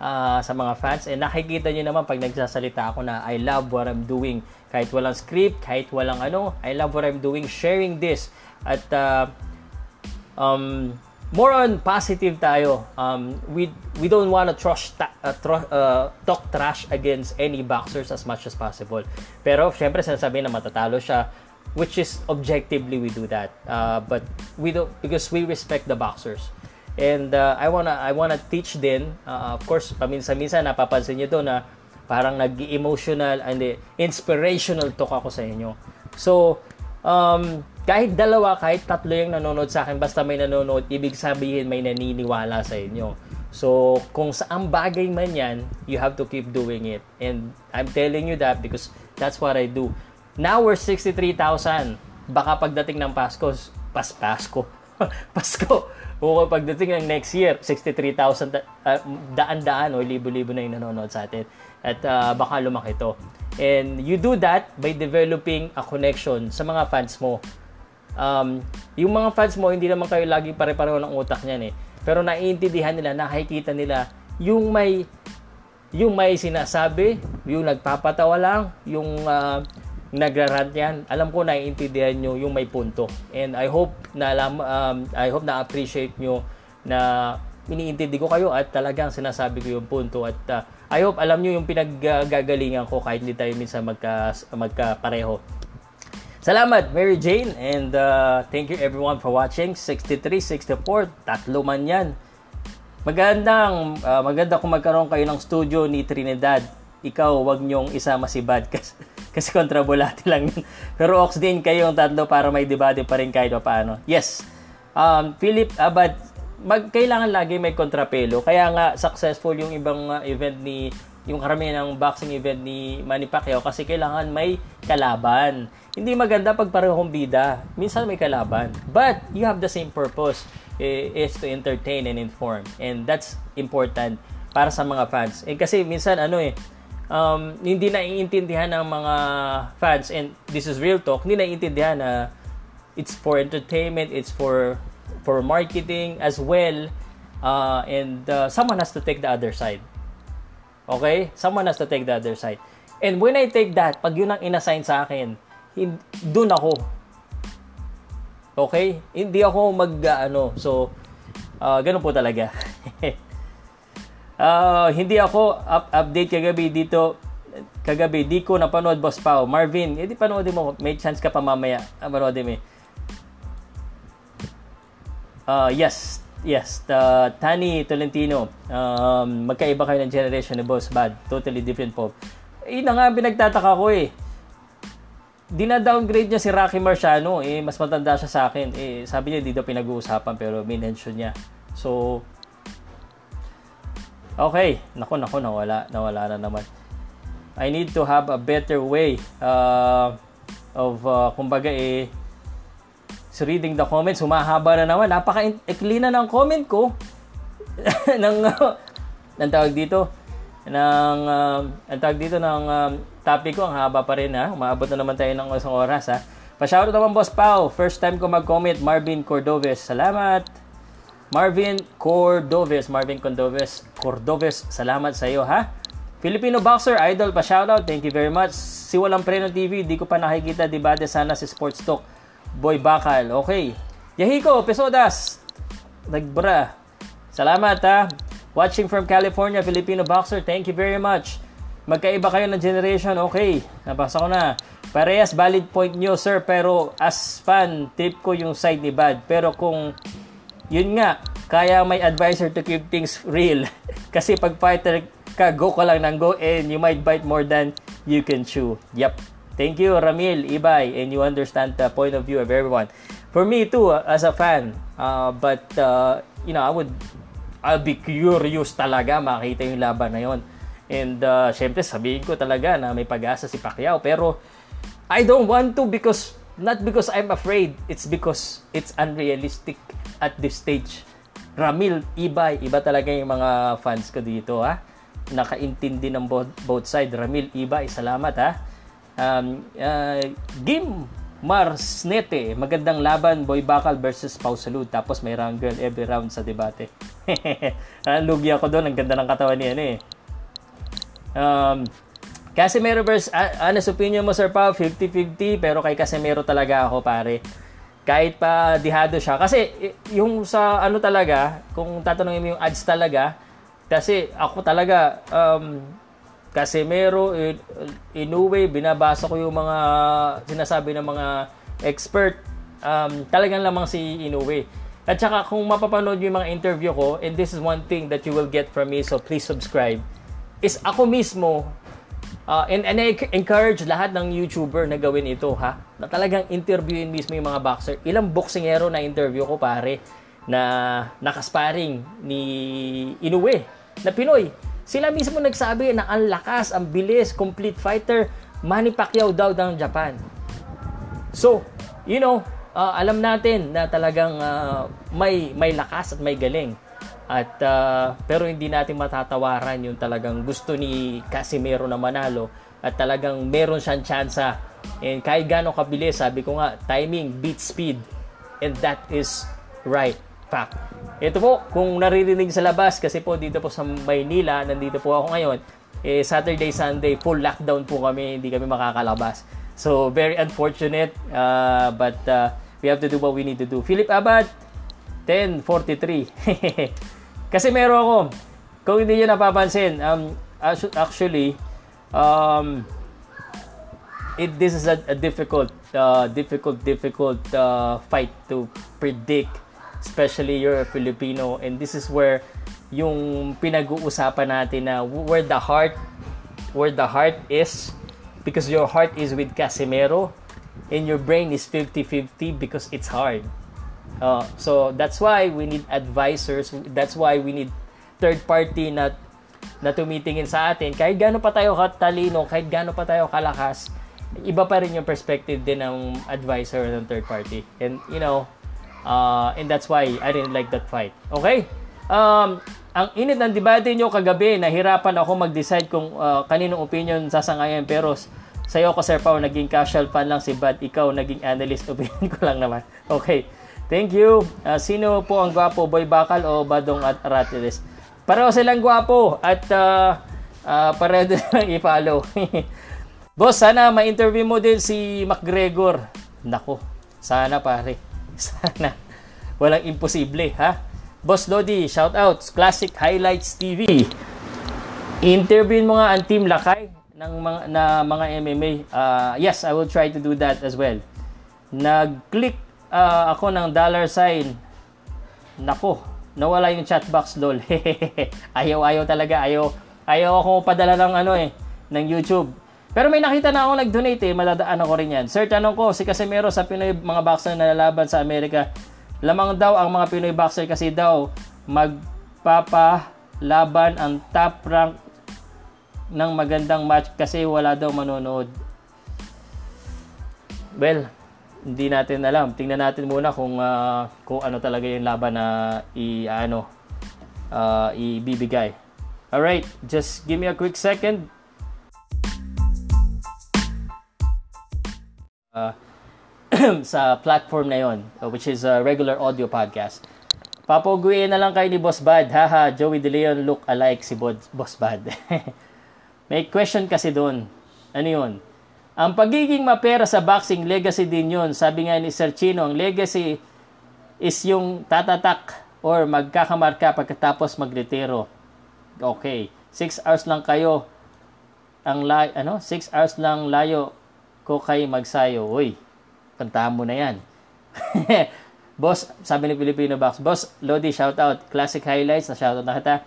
Speaker 1: uh, sa mga fans. And nakikita nyo naman pag nagsasalita ako na I love what I'm doing. Kahit walang script, kahit walang ano, I love what I'm doing, sharing this. At uh, um, more on positive tayo. Um, we we don't want to trash ta- uh, tro- uh, talk trash against any boxers as much as possible. Pero syempre sinasabi na matatalo siya which is objectively we do that. Uh, but we don't because we respect the boxers. And uh, I wanna I wanna teach din, uh, of course, paminsan-minsan napapansin niyo 'to na parang nag-emotional and inspirational talk ako sa inyo. So, um, kahit dalawa, kahit tatlo yung nanonood sa akin, basta may nanonood, ibig sabihin may naniniwala sa inyo. So, kung saan bagay man yan, you have to keep doing it. And I'm telling you that because that's what I do. Now we're 63,000. Baka pagdating ng Pasko, pas Pasko, Pasko, o pagdating ng next year, 63,000 uh, daan-daan o libo-libo na yung nanonood sa atin. At uh, baka lumaki to. And you do that by developing a connection sa mga fans mo. Um, yung mga fans mo, hindi naman kayo lagi pare-pareho ng utak niyan eh. Pero naiintindihan nila, nakikita nila yung may yung may sinasabi, yung nagpapatawa lang, yung uh, nagrarant yan, alam ko naiintindihan nyo yung may punto. And I hope na alam, um, I hope na appreciate nyo na iniintindi ko kayo at talagang sinasabi ko yung punto at uh, I hope alam nyo yung pinaggagalingan ko kahit hindi tayo minsan magka, magkapareho. Salamat Mary Jane and uh, thank you everyone for watching. 63, 64, tatlo man yan. Magandang, uh, maganda kung magkaroon kayo ng studio ni Trinidad ikaw, wag nyong isama si Bad kasi, kasi kontra bulati lang yun. Pero Ox din kayong tatlo para may debate pa rin kahit paano. Yes. Um, Philip Abad, mag, kailangan lagi may kontrapelo. Kaya nga successful yung ibang uh, event ni yung karamihan ng boxing event ni Manny Pacquiao kasi kailangan may kalaban. Hindi maganda pag parehong bida. Minsan may kalaban. But you have the same purpose eh, is to entertain and inform. And that's important para sa mga fans. Eh, kasi minsan ano eh, um, hindi naiintindihan ng mga fans and this is real talk, hindi naiintindihan na it's for entertainment, it's for for marketing as well uh, and uh, someone has to take the other side. Okay? Someone has to take the other side. And when I take that, pag yun ang inassign sa akin, dun ako. Okay? Hindi ako mag, uh, ano, so, uh, ganun po talaga. uh, hindi ako up update kagabi dito, kagabi, di ko napanood, Boss Pao. Marvin, edi panoodin mo, may chance ka pa mamaya. Uh, panoodin mo. Uh, yes, Yes, the Tani Tolentino. Um, magkaiba kayo ng generation ni Boss Bad. Totally different po. Yun na nga pinagtataka ko eh. Dina-downgrade niya si Rocky Marciano. Eh, mas matanda siya sa akin. Eh, sabi niya dito pinag-uusapan pero minention niya. So, okay. Nako, nako, nawala. Nawala na naman. I need to have a better way uh, of, uh, kumbaga eh, So reading the comments, humahaba na naman. Napaka-ikli na ng comment ko. ng, ng tawag dito. Ng, uh, ang tawag dito ng um, topic ko, ang haba pa rin ha. Umaabot na naman tayo ng isang oras ha. Pa-shoutout naman Boss Pau. First time ko mag-comment, Marvin Cordoves. Salamat. Marvin Cordoves. Marvin Cordoves. Cordoves, salamat sa iyo ha. Filipino Boxer Idol, pa-shoutout. Thank you very much. Si Walang Preno TV, di ko pa nakikita debate sana si Sports Talk. Boy Bakal. Okay. Yahiko, Pesodas. Nagbra. Salamat ha. Watching from California, Filipino Boxer. Thank you very much. Magkaiba kayo ng generation. Okay. Nabasa ko na. Parehas valid point nyo, sir. Pero as fan, trip ko yung side ni Bad. Pero kung yun nga, kaya may advisor to keep things real. Kasi pag fighter ka, go ka lang ng go and you might bite more than you can chew. Yep. Thank you, Ramil, Ibay, and you understand the point of view of everyone. For me too, uh, as a fan, uh, but uh, you know, I would, I'll be curious talaga makita yung laban na yon. And uh, syempre sabihin ko talaga na may pag-asa si Pacquiao, pero I don't want to because not because I'm afraid, it's because it's unrealistic at this stage. Ramil, Ibay, iba talaga yung mga fans ko dito ha. Nakaintindi ng both, both side. Ramil, Ibay, salamat ha um, uh, game Marsnete, magandang laban, Boy Bakal versus Pau Salud. Tapos may round girl every round sa debate. Ah, lugi ako doon, ang ganda ng katawan niya eh. Um, Casemiro versus, uh, honest opinion mo Sir Pau, 50-50, pero kay Casemiro talaga ako pare. Kahit pa dihado siya. Kasi yung sa ano talaga, kung tatanungin mo yung ads talaga, kasi ako talaga, um, Casemiro, Inoue, binabasa ko yung mga sinasabi ng mga expert. Um, talagang lamang si Inoue. At saka kung mapapanood yung mga interview ko, and this is one thing that you will get from me, so please subscribe, is ako mismo, uh, and, and I encourage lahat ng YouTuber na gawin ito, ha? Na talagang interviewin mismo yung mga boxer. Ilang boxingero na interview ko, pare, na nakasparing ni Inoue, na Pinoy sila mismo nagsabi na ang lakas, ang bilis, complete fighter, Manny Pacquiao daw ng Japan. So, you know, uh, alam natin na talagang uh, may may lakas at may galing. At uh, pero hindi natin matatawaran yung talagang gusto ni Casimero na manalo at talagang meron siyang tsansa. And kahit gaano kabilis, sabi ko nga, timing beats speed. And that is right fact. Ito po, kung naririnig sa labas, kasi po dito po sa Maynila, nandito po ako ngayon, eh, Saturday, Sunday, full lockdown po kami, hindi kami makakalabas. So, very unfortunate, uh, but uh, we have to do what we need to do. Philip Abad, 10.43. kasi meron ako, kung hindi nyo napapansin, um, actually, um, it, this is a, a difficult, uh, difficult, difficult uh, fight to predict especially you're a Filipino and this is where yung pinag-uusapan natin na where the heart where the heart is because your heart is with Casimero and your brain is 50-50 because it's hard. Uh, so that's why we need advisors. That's why we need third party na na tumitingin sa atin. Kahit gaano pa tayo katalino, kahit gaano pa tayo kalakas, iba pa rin yung perspective din ng advisor ng third party. And you know, uh, and that's why I didn't like that fight. Okay? Um, ang init ng debate nyo kagabi, nahirapan ako mag-decide kung uh, kaninong opinion sasangayon. Pero sa'yo ko, Sir Pao, naging casual fan lang si Bad. Ikaw, naging analyst. Opinion ko lang naman. Okay. Thank you. Uh, sino po ang gwapo? Boy Bakal o Badong at Aratiles? Pareho silang gwapo at uh, uh, pareho lang i-follow. Boss, sana ma-interview mo din si McGregor. Nako, sana pare. Sana. Walang imposible, ha? Boss Lodi, shout out Classic Highlights TV. Interviewin mo nga ang Team Lakay ng mga na mga MMA. Uh, yes, I will try to do that as well. Nag-click uh, ako ng dollar sign. Nako, nawala yung chat box lol. ayaw ayaw talaga, ayaw ayaw ako padala ng ano eh ng YouTube. Pero may nakita na ako nag-donate eh, madadaan ako rin yan. Sir, tanong ko, si Casimero sa Pinoy mga boxer na lalaban sa Amerika, Lamang daw ang mga Pinoy boxer kasi daw magpapalaban ang top rank ng magandang match kasi wala daw manonood. Well, hindi natin alam. Tingnan natin muna kung uh, kung ano talaga yung laban na i ano uh, ibibigay. All right, just give me a quick second. Uh, sa platform na yon, uh, which is a regular audio podcast. Papaguin na lang kayo ni Boss Bad. Haha, Joey De Leon look alike si Boss Bad. May question kasi doon. Ano yun? Ang pagiging mapera sa boxing, legacy din yun. Sabi nga ni Sir Chino, ang legacy is yung tatatak or magkakamarka pagkatapos magretiro. Okay. 6 hours lang kayo ang la- ano 6 hours lang layo ko kay magsayo. Uy, kantahan mo na yan. Boss, sabi ni Filipino Box, Boss, Lodi, shout out. Classic highlights, na shout out na kita.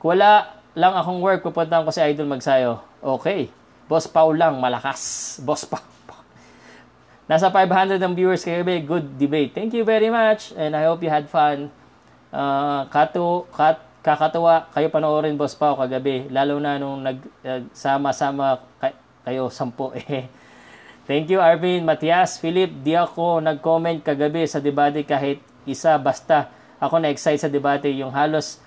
Speaker 1: Wala lang akong work, pupuntahan ko si Idol Magsayo. Okay. Boss Pau lang, malakas. Boss Pau. Nasa 500 ng viewers kayo, good debate. Thank you very much and I hope you had fun. Uh, kato, kat, kakatuwa kayo panoorin Boss Pau kagabi, lalo na nung nagsama-sama uh, kayo sampo eh. Thank you Arvin, Matias, Philip, di ako nag-comment kagabi sa debate kahit isa basta ako na-excite sa debate yung halos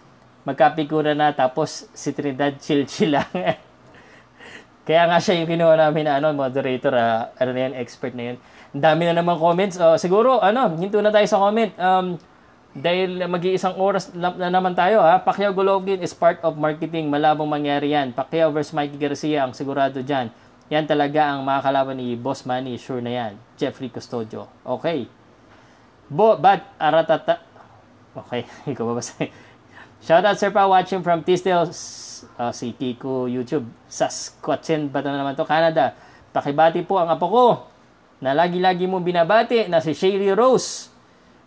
Speaker 1: magkapikura na tapos si Trinidad chill-chill lang. Kaya nga siya yung kinuha namin na ano, moderator, uh, ano na yan, expert na yan. Ang dami na naman comments. Uh, siguro, ano, hinto na tayo sa comment. Um, dahil mag-iisang oras na naman tayo ha. Pacquiao Golovkin is part of marketing. Malabong mangyari yan. Pacquiao versus Mikey Garcia ang sigurado dyan. Yan talaga ang makakalaban ni Boss Manny. Sure na yan. Jeffrey Custodio. Okay. Bo, but, aratata. Okay, ikaw ba basta? Shout out sir pa watching from Tisdale, uh, si Kiko YouTube. Saskatchewan ba na naman to? Canada. Pakibati po ang apo ko na lagi-lagi mo binabati na si Sherry Rose.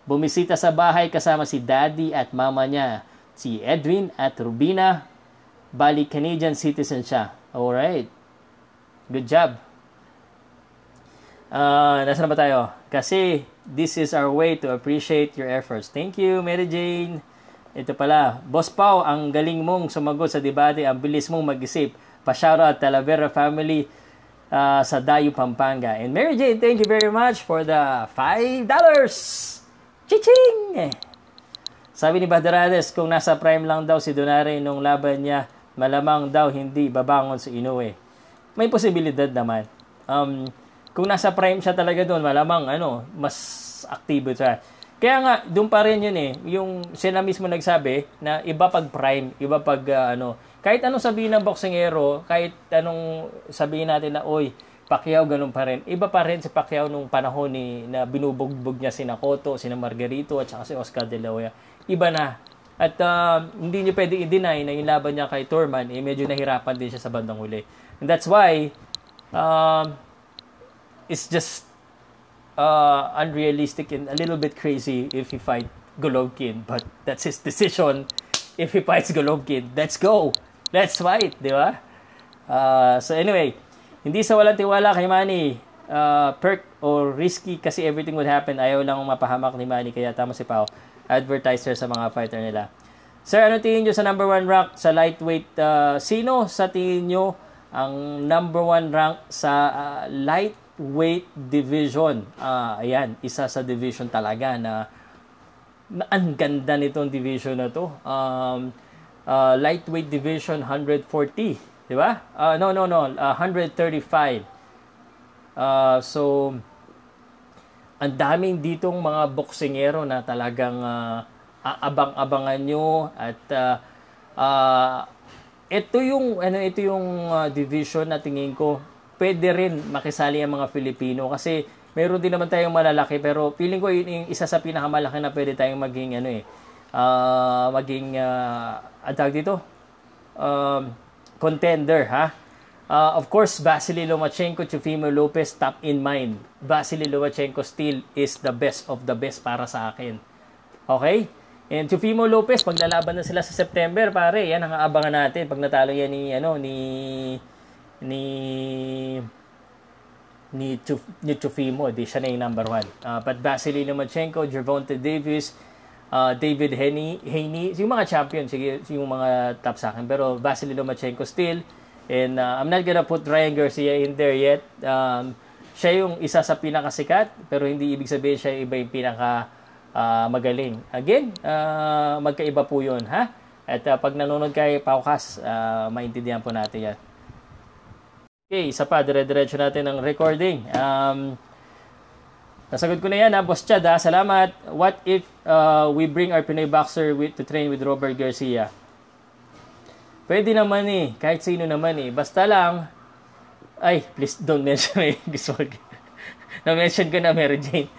Speaker 1: Bumisita sa bahay kasama si daddy at mama niya, si Edwin at Rubina. Bali, Canadian citizen siya. Alright. Good job. Uh, nasa na ba tayo? Kasi this is our way to appreciate your efforts. Thank you, Mary Jane. Ito pala, Boss Pau, ang galing mong sumagot sa debate, ang bilis mong mag-isip. Pa-shoutout Talavera family uh, sa Dayo, Pampanga. And Mary Jane, thank you very much for the $5! Chiching! Sabi ni Badarades, kung nasa prime lang daw si Donare nung laban niya, malamang daw hindi babangon si Inoue may posibilidad naman. Um, kung nasa prime siya talaga doon, malamang ano, mas aktibo siya. Kaya nga, doon pa rin yun eh. Yung sila mismo nagsabi na iba pag prime, iba pag uh, ano. Kahit anong sabihin ng boksingero, kahit anong sabihin natin na, oy, Pacquiao ganun pa rin. Iba pa rin si Pacquiao nung panahon ni na binubugbog niya si Nakoto, si Margarito at saka si Oscar De La Hoya. Iba na. At uh, hindi niyo pwede i-deny na yung laban niya kay Torman, eh, medyo nahirapan din siya sa bandang huli. And that's why um, it's just uh, unrealistic and a little bit crazy if he fight Golovkin. But that's his decision. If he fights Golovkin, let's go. Let's fight, di ba? Uh, so anyway, hindi sa walang tiwala kay Manny, uh, perk or risky kasi everything would happen. Ayaw lang mapahamak ni Manny kaya tama si Pao. Advertiser sa mga fighter nila. Sir, ano tingin nyo sa number one rank sa lightweight? Uh, sino sa tingin nyo ang number one rank sa uh, lightweight division? Uh, ayan, isa sa division talaga na, na ang ganda nitong division na to. Um, uh, lightweight division 140, di ba? Uh, no, no, no, uh, 135. Uh, so, ang daming ditong mga boksingero na talagang uh, aabang-abangan nyo at uh, uh, ito yung ano ito yung uh, division na tingin ko pwede rin makisali ang mga Filipino kasi meron din naman tayong malalaki pero feeling ko yun yung isa sa pinakamalaki na pwede tayong maging ano eh uh, maging uh, ang dito? Um, contender ha uh, of course Vasily Lomachenko Chufimo Lopez top in mind Vasily Lomachenko still is the best of the best para sa akin okay And Chufimo Lopez, paglalaban na sila sa September, pare, yan ang aabangan natin pag natalo yan ni ano ni ni ni Chuf, ni Chufimo, di siya na yung number one. Uh, but Vasily Lomachenko, Gervonta Davis, uh, David Haney, Haney, yung mga champion, sige, yung mga top sa akin. Pero Vasily Lomachenko still. And uh, I'm not gonna put Ryan Garcia in there yet. Um, siya yung isa sa pinakasikat, pero hindi ibig sabihin siya iba yung pinaka uh, magaling. Again, uh, magkaiba po yun, ha? At uh, pag nanonood kay Paukas, uh, maintindihan po natin yan. Okay, isa pa, dire-diretso natin ang recording. Um, nasagot ko na yan, ha, Boss Chad, ha? Salamat. What if uh, we bring our Pinoy boxer with, to train with Robert Garcia? Pwede naman eh, kahit sino naman eh. Basta lang, ay, please don't mention my gusto Na-mention ko na Mary Jane.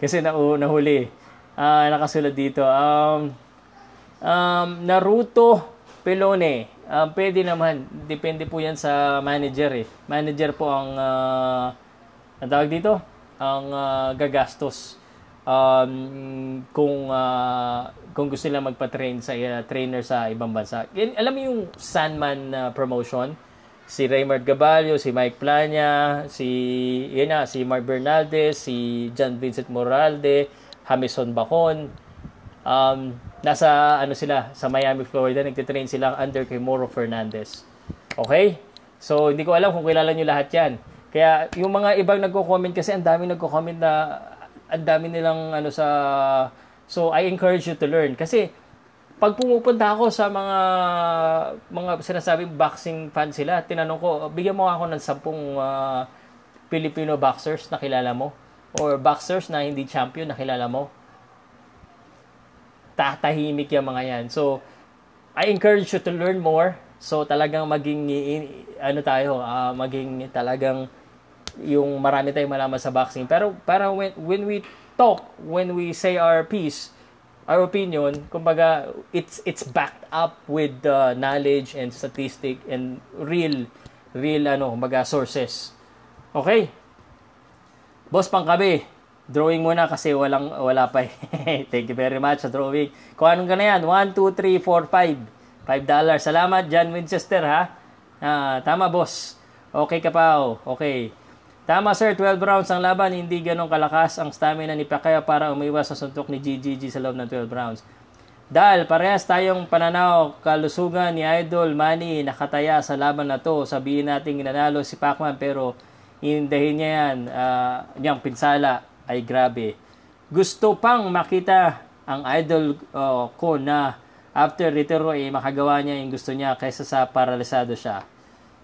Speaker 1: Kasi na nahuli uh, nakasulad dito. Um, um, Naruto Pelone. Um, pwede naman. Depende po yan sa manager eh. Manager po ang uh, ang tawag dito? Ang uh, gagastos. Um, kung uh, kung gusto nila magpa-train sa uh, trainer sa ibang bansa. Alam mo yung Sandman uh, promotion? Si Raymond Gabalio, si Mike Plania, si yun na, si Mark Bernaldez, si John Vincent Moralde, Hamison Bacon. Um, nasa ano sila sa Miami, Florida, nagte-train sila under kay Moro Fernandez. Okay? So hindi ko alam kung kilala niyo lahat 'yan. Kaya yung mga ibang nagko-comment kasi ang dami nagko-comment na ang dami nilang ano sa So I encourage you to learn kasi pag pumupunta ako sa mga mga sinasabing boxing fan sila, tinanong ko, bigyan mo ako ng sampung uh, Filipino boxers na kilala mo or boxers na hindi champion na kilala mo, tatahimik yung mga yan. So, I encourage you to learn more. So, talagang maging, ano tayo, uh, maging talagang yung marami tayong malaman sa boxing. Pero, para when, when we talk, when we say our piece, our opinion, kumbaga, it's, it's backed up with uh, knowledge and statistic and real, real, ano, kumbaga, sources. Okay? Boss Pangkabi, drawing muna kasi walang wala pa. Eh. Thank you very much sa drawing. Kung anong ka na yan, 1, 2, 3, 4, 5. 5 dollars. Salamat, John Winchester, ha? Ah, tama, boss. Okay ka pa, oh. Okay. Tama, sir. 12 rounds ang laban. Hindi ganong kalakas ang stamina ni Pacquiao para umiwas sa suntok ni GGG sa loob ng 12 rounds. Dahil parehas tayong pananaw, kalusugan ni Idol Manny nakataya sa laban na to. Sabihin natin ginanalo si Pacman pero Inindahin niya yan, uh, niyang pinsala ay grabe. Gusto pang makita ang idol uh, ko na after retiro ay makagawa niya yung gusto niya kaysa sa paralisado siya.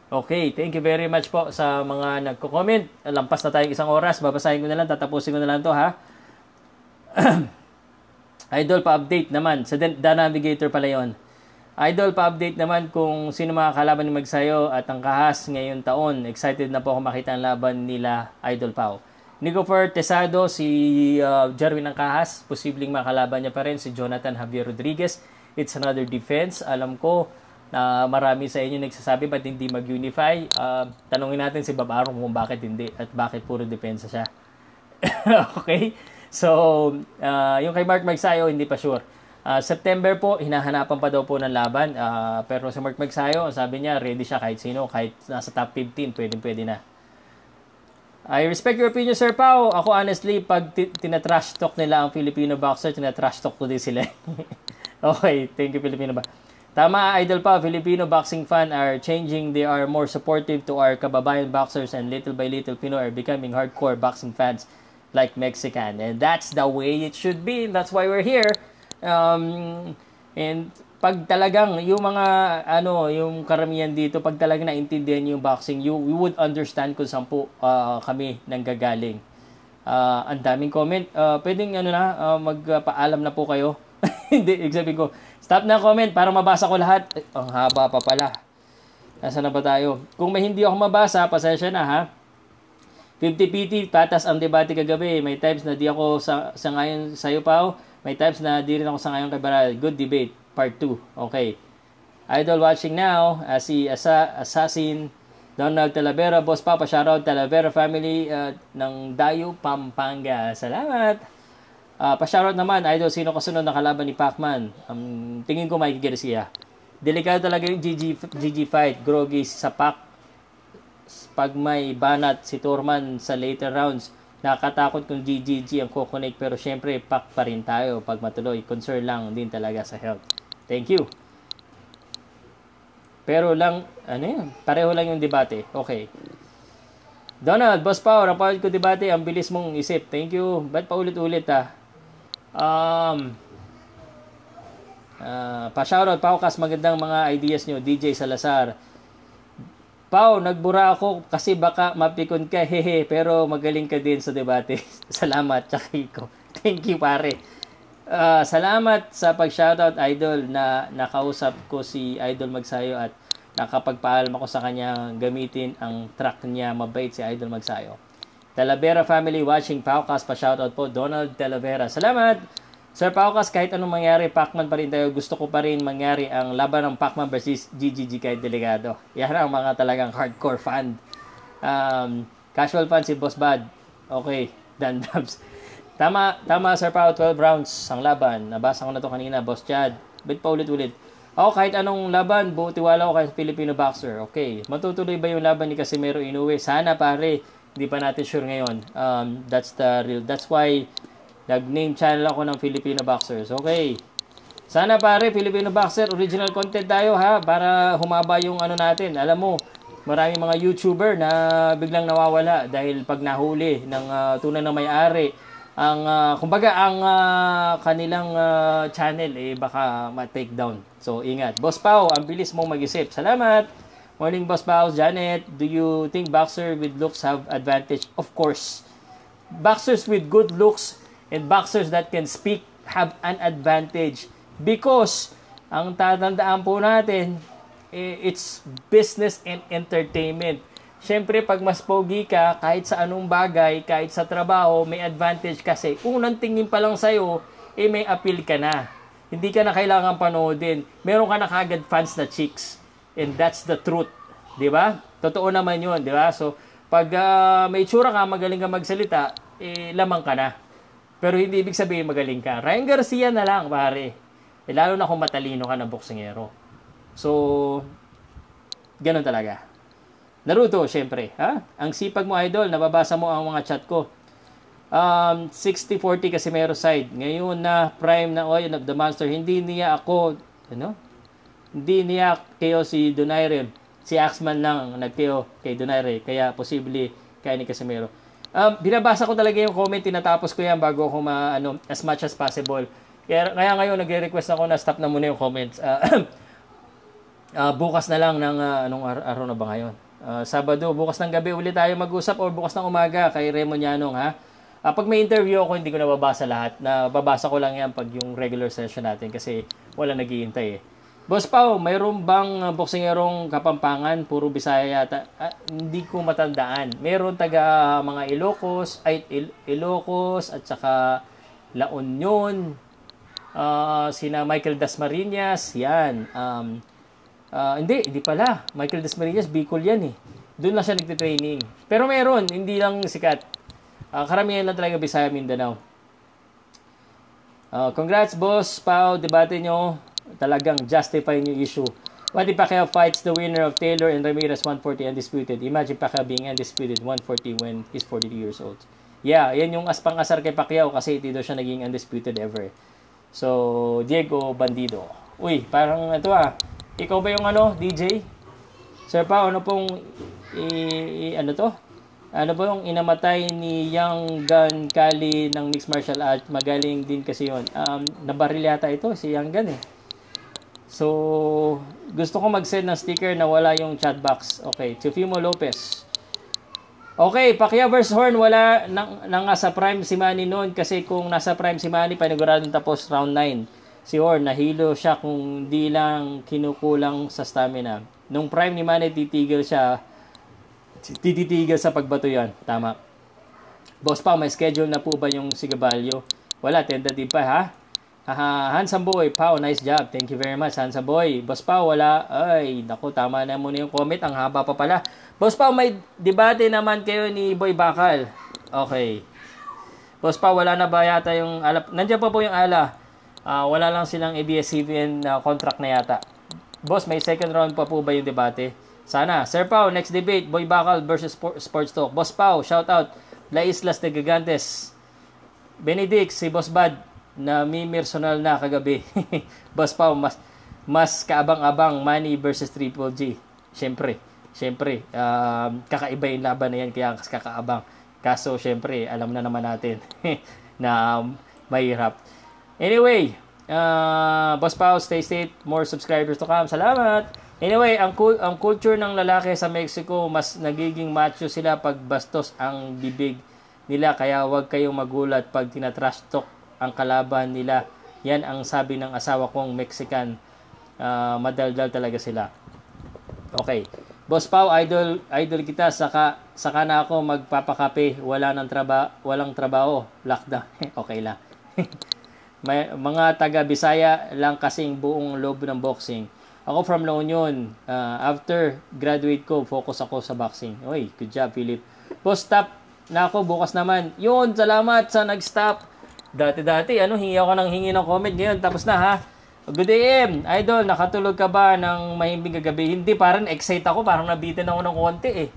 Speaker 1: Okay, thank you very much po sa mga nagko-comment. Lampas na tayong isang oras. Babasahin ko na lang, tatapusin ko na lang to ha. Idol pa-update naman. Sa The Navigator pala yon. Idol, pa-update naman kung sino mga kalaban ni Magsayo at ang kahas ngayon taon. Excited na po ako makita ang laban nila, Idol Pau. Nico Tesado, si uh, Jerwin ng kahas, posibleng makalaban niya pa rin si Jonathan Javier Rodriguez. It's another defense. Alam ko na marami sa inyo nagsasabi ba't hindi mag-unify. Uh, tanungin natin si Bob Aron kung bakit hindi at bakit puro depensa siya. okay? So, uh, yung kay Mark Magsayo, hindi pa sure. Uh, September po, hinahanapan pa daw po ng laban. Uh, pero si Mark Magsayo, sabi niya, ready siya kahit sino, kahit nasa top 15, pwede pwede na. I respect your opinion, Sir Pao. Ako honestly, pag t- tinatrash talk nila ang Filipino boxer, tinatrash talk ko din sila. okay, thank you Filipino ba. Tama, idol pa, Filipino boxing fan are changing. They are more supportive to our kababayan boxers and little by little Pinoy are becoming hardcore boxing fans like Mexican. And that's the way it should be. That's why we're here. Um, and pag talagang yung mga ano, yung karamihan dito, pag talagang naintindihan yung boxing, you, you would understand kung saan po uh, kami nanggagaling. Uh, ang daming comment. Uh, pwedeng ano na, uh, magpaalam na po kayo. Hindi, sabihin ko, stop na comment para mabasa ko lahat. Eh, ang haba pa pala. Nasa na ba tayo? Kung may hindi ako mabasa, pasensya na ha. 50 PT, patas ang debate kagabi. May times na di ako sa, sa ngayon sa'yo pa. May times na di rin ako sa ngayon kay Baral. Good debate. Part 2. Okay. Idol watching now. Uh, si Asa, Assassin Donald Talavera. Boss Papa, shoutout Talavera family uh, ng Dayo, Pampanga. Salamat. Uh, pa-shoutout naman, Idol, sino kasunod na kalaban ni Pacman? Um, tingin ko Mikey Garcia. Delikado talaga yung GG, GG fight. Groggy sa Pac pag may banat si Turman sa later rounds, nakakatakot kung GGG ang kukonek pero syempre pack pa rin tayo pag matuloy. Concern lang din talaga sa health. Thank you. Pero lang, ano yun? Pareho lang yung debate. Okay. Donald, Boss Power, ang ko debate, ang bilis mong isip. Thank you. Ba't pa ulit-ulit ah? Um, uh, pa-shoutout, Paukas, magandang mga ideas nyo. DJ Salazar. Pau, nagbura ako kasi baka mapikon ka, hehe, pero magaling ka din sa debate. salamat, Chakiko. Thank you, pare. Uh, salamat sa pag-shoutout, Idol, na nakausap ko si Idol Magsayo at nakapagpaalam ako sa kanya gamitin ang truck niya. Mabait si Idol Magsayo. Talavera family watching Paukas, pa-shoutout po, Donald Talavera. Salamat! Sir Paukas, kahit anong mangyari, Pacman pa rin tayo. Gusto ko pa rin mangyari ang laban ng Pacman versus GGG kay Delegado. Yan ang mga talagang hardcore fan. Um, casual fan si Boss Bad. Okay, Dan Dubs. Tama, tama Sir Pao, 12 rounds ang laban. Nabasa ko na to kanina, Boss Chad. Bit pa ulit-ulit. Ako, kahit anong laban, buo tiwala ko kay Filipino boxer. Okay, matutuloy ba yung laban ni Casimero Inoue? Sana pare, hindi pa natin sure ngayon. Um, that's the real, that's why Nag-name channel ako ng Filipino Boxers. Okay. Sana pare, Filipino Boxer, original content tayo ha, para humaba yung ano natin. Alam mo, maraming mga YouTuber na biglang nawawala dahil pag nahuli ng uh, tunay na may-ari, ang uh, kumbaga ang uh, kanilang uh, channel eh baka ma-take down. So ingat. Boss Pau, ang bilis mong mag-isip. Salamat. Morning Boss Pau, Janet. Do you think boxer with looks have advantage? Of course. Boxers with good looks and boxers that can speak have an advantage because ang tatandaan po natin it's business and entertainment. Siyempre, pag mas pogi ka, kahit sa anong bagay, kahit sa trabaho, may advantage kasi. Unang tingin pa lang sa'yo, eh may appeal ka na. Hindi ka na kailangan panoodin. Meron ka na kagad fans na chicks. And that's the truth. Di ba? Totoo naman yun, di ba? So, pag uh, may tsura ka, magaling ka magsalita, eh, lamang ka na. Pero hindi ibig sabihin magaling ka. Ryan Garcia na lang, pare. Eh, lalo na kung matalino ka na boksingero. So, ganun talaga. Naruto, syempre. Ha? Ang sipag mo, idol, nababasa mo ang mga chat ko. Um, 60-40 kasi meron side. Ngayon na prime na oil of the monster, hindi niya ako, ano? Hindi niya kayo si Donaire. Si Axman lang nagkayo kay Donaire. Kaya posible kaya ni Casimero. Um, binabasa ko talaga yung comment, tinatapos ko yan bago ako ma, ano, as much as possible. Kaya, kaya ngayon, nagre-request ako na stop na muna yung comments. Uh, uh, bukas na lang ng, uh, anong ar- araw na ba ngayon? Uh, Sabado, bukas ng gabi ulit tayo mag-usap or bukas ng umaga kay Raymond Yanong, ha? Uh, pag may interview ako, hindi ko nababasa lahat. Na babasa ko lang yan pag yung regular session natin kasi wala naghihintay eh. Boss Pao, mayroon bang boksingerong kapampangan? Puro Bisaya yata. Ah, hindi ko matandaan. Meron taga mga Ilocos, ay Il- Ilocos at saka La Union. Uh, sina Michael Dasmariñas, yan. Um, uh, hindi, hindi pala. Michael Dasmariñas, Bicol yan eh. Doon lang siya nagtitraining. Pero meron, hindi lang sikat. Uh, karamihan lang talaga Bisaya Mindanao. Uh, congrats, boss. Pao, debate nyo. Talagang justify yung issue. What if Pacquiao fights the winner of Taylor and Ramirez 140 undisputed? Imagine Pacquiao being undisputed 140 when he's 42 years old. Yeah, yan yung aspang asar kay Pacquiao kasi hindi daw siya naging undisputed ever. So, Diego Bandido. Uy, parang ito ah. Ikaw ba yung ano, DJ? Sir pa, ano pong i, i, ano to? Ano ba yung inamatay ni Yang Gun Kali ng mixed martial art? Magaling din kasi yon. Um, nabaril yata ito, si Yang Gun eh. So, gusto ko mag-send ng sticker na wala yung chat box. Okay, Tufimo Lopez. Okay, Pacquiao vs. Horn, wala nang, nang nasa prime si Manny noon kasi kung nasa prime si Manny, paniguradong tapos round 9. Si Horn, nahilo siya kung di lang kinukulang sa stamina. Nung prime ni Manny, titigil siya, tititigil sa pagbato yan. Tama. Boss pa, may schedule na po ba yung Sigabalyo? Wala, tentative pa ha? Aha, Handsome Boy, Pao, nice job. Thank you very much, Handsome Boy. Boss Pao, wala. Ay, naku, tama na muna yung comment. Ang haba pa pala. Boss Pao, may debate naman kayo ni Boy Bakal. Okay. Boss Pao, wala na ba yata yung ala? Nandiyan pa po yung ala. Uh, wala lang silang ABS-CBN uh, contract na yata. Boss, may second round pa po ba yung debate? Sana. Sir Pao, next debate, Boy Bakal versus Sports Talk. Boss Pao, shout out. La Islas de Gigantes. Benedict, si Boss Bad na may personal na kagabi. Boss Pao, mas, mas kaabang-abang Money versus Triple G. Siyempre, siyempre, um, kakaiba yung laban na yan, kaya kakaabang. Kaso, siyempre, alam na naman natin na um, mahirap. Anyway, uh, Boss Pao, stay safe. More subscribers to come. Salamat! Anyway, ang, ang culture ng lalaki sa Mexico, mas nagiging macho sila pag bastos ang bibig nila. Kaya huwag kayong magulat pag tinatrash talk ang kalaban nila. Yan ang sabi ng asawa kong Mexican. Uh, madaldal talaga sila. Okay. Boss Pau, idol idol kita saka saka na ako magpapakape, wala nang traba, walang trabaho, lockdown. okay lang. May, mga taga Bisaya lang kasing buong loob ng boxing. Ako from La Union. Uh, after graduate ko, focus ako sa boxing. Oy, good job, Philip. Boss, stop na ako bukas naman. Yun, salamat sa nag-stop. Dati-dati, ano, hingi ako ng hingi ng comment ngayon. Tapos na ha. Good AM, idol, nakatulog ka ba ng mahimbing kagabi? Hindi, parang excite ako. Parang nabitin ako ng konti eh.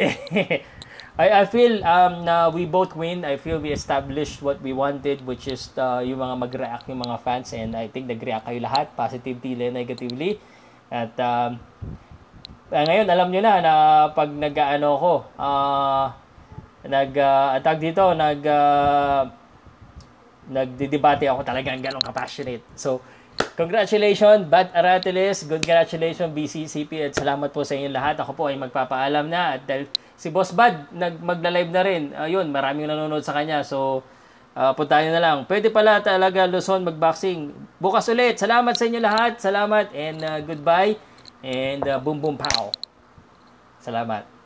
Speaker 1: I, I feel um, na we both win. I feel we established what we wanted, which is uh, yung mga mag-react yung mga fans. And I think nag-react kayo lahat, positively and negatively. At um, uh, ngayon, alam nyo na na pag nag-ano ko, uh, nag, uh, tag dito, nag, uh, nagdidebate ako talagang ganong kapassionate. So, congratulations, Bad Aratiles. Congratulations, BCCP. At salamat po sa inyo lahat. Ako po ay magpapaalam na. At dahil si Boss Bad, nag, magla-live na rin. Ayun, maraming nanonood sa kanya. So, uh, puntahan na lang. Pwede pala talaga Luzon mag-boxing. Bukas ulit. Salamat sa inyo lahat. Salamat and uh, goodbye. And uh, boom boom pow. Salamat.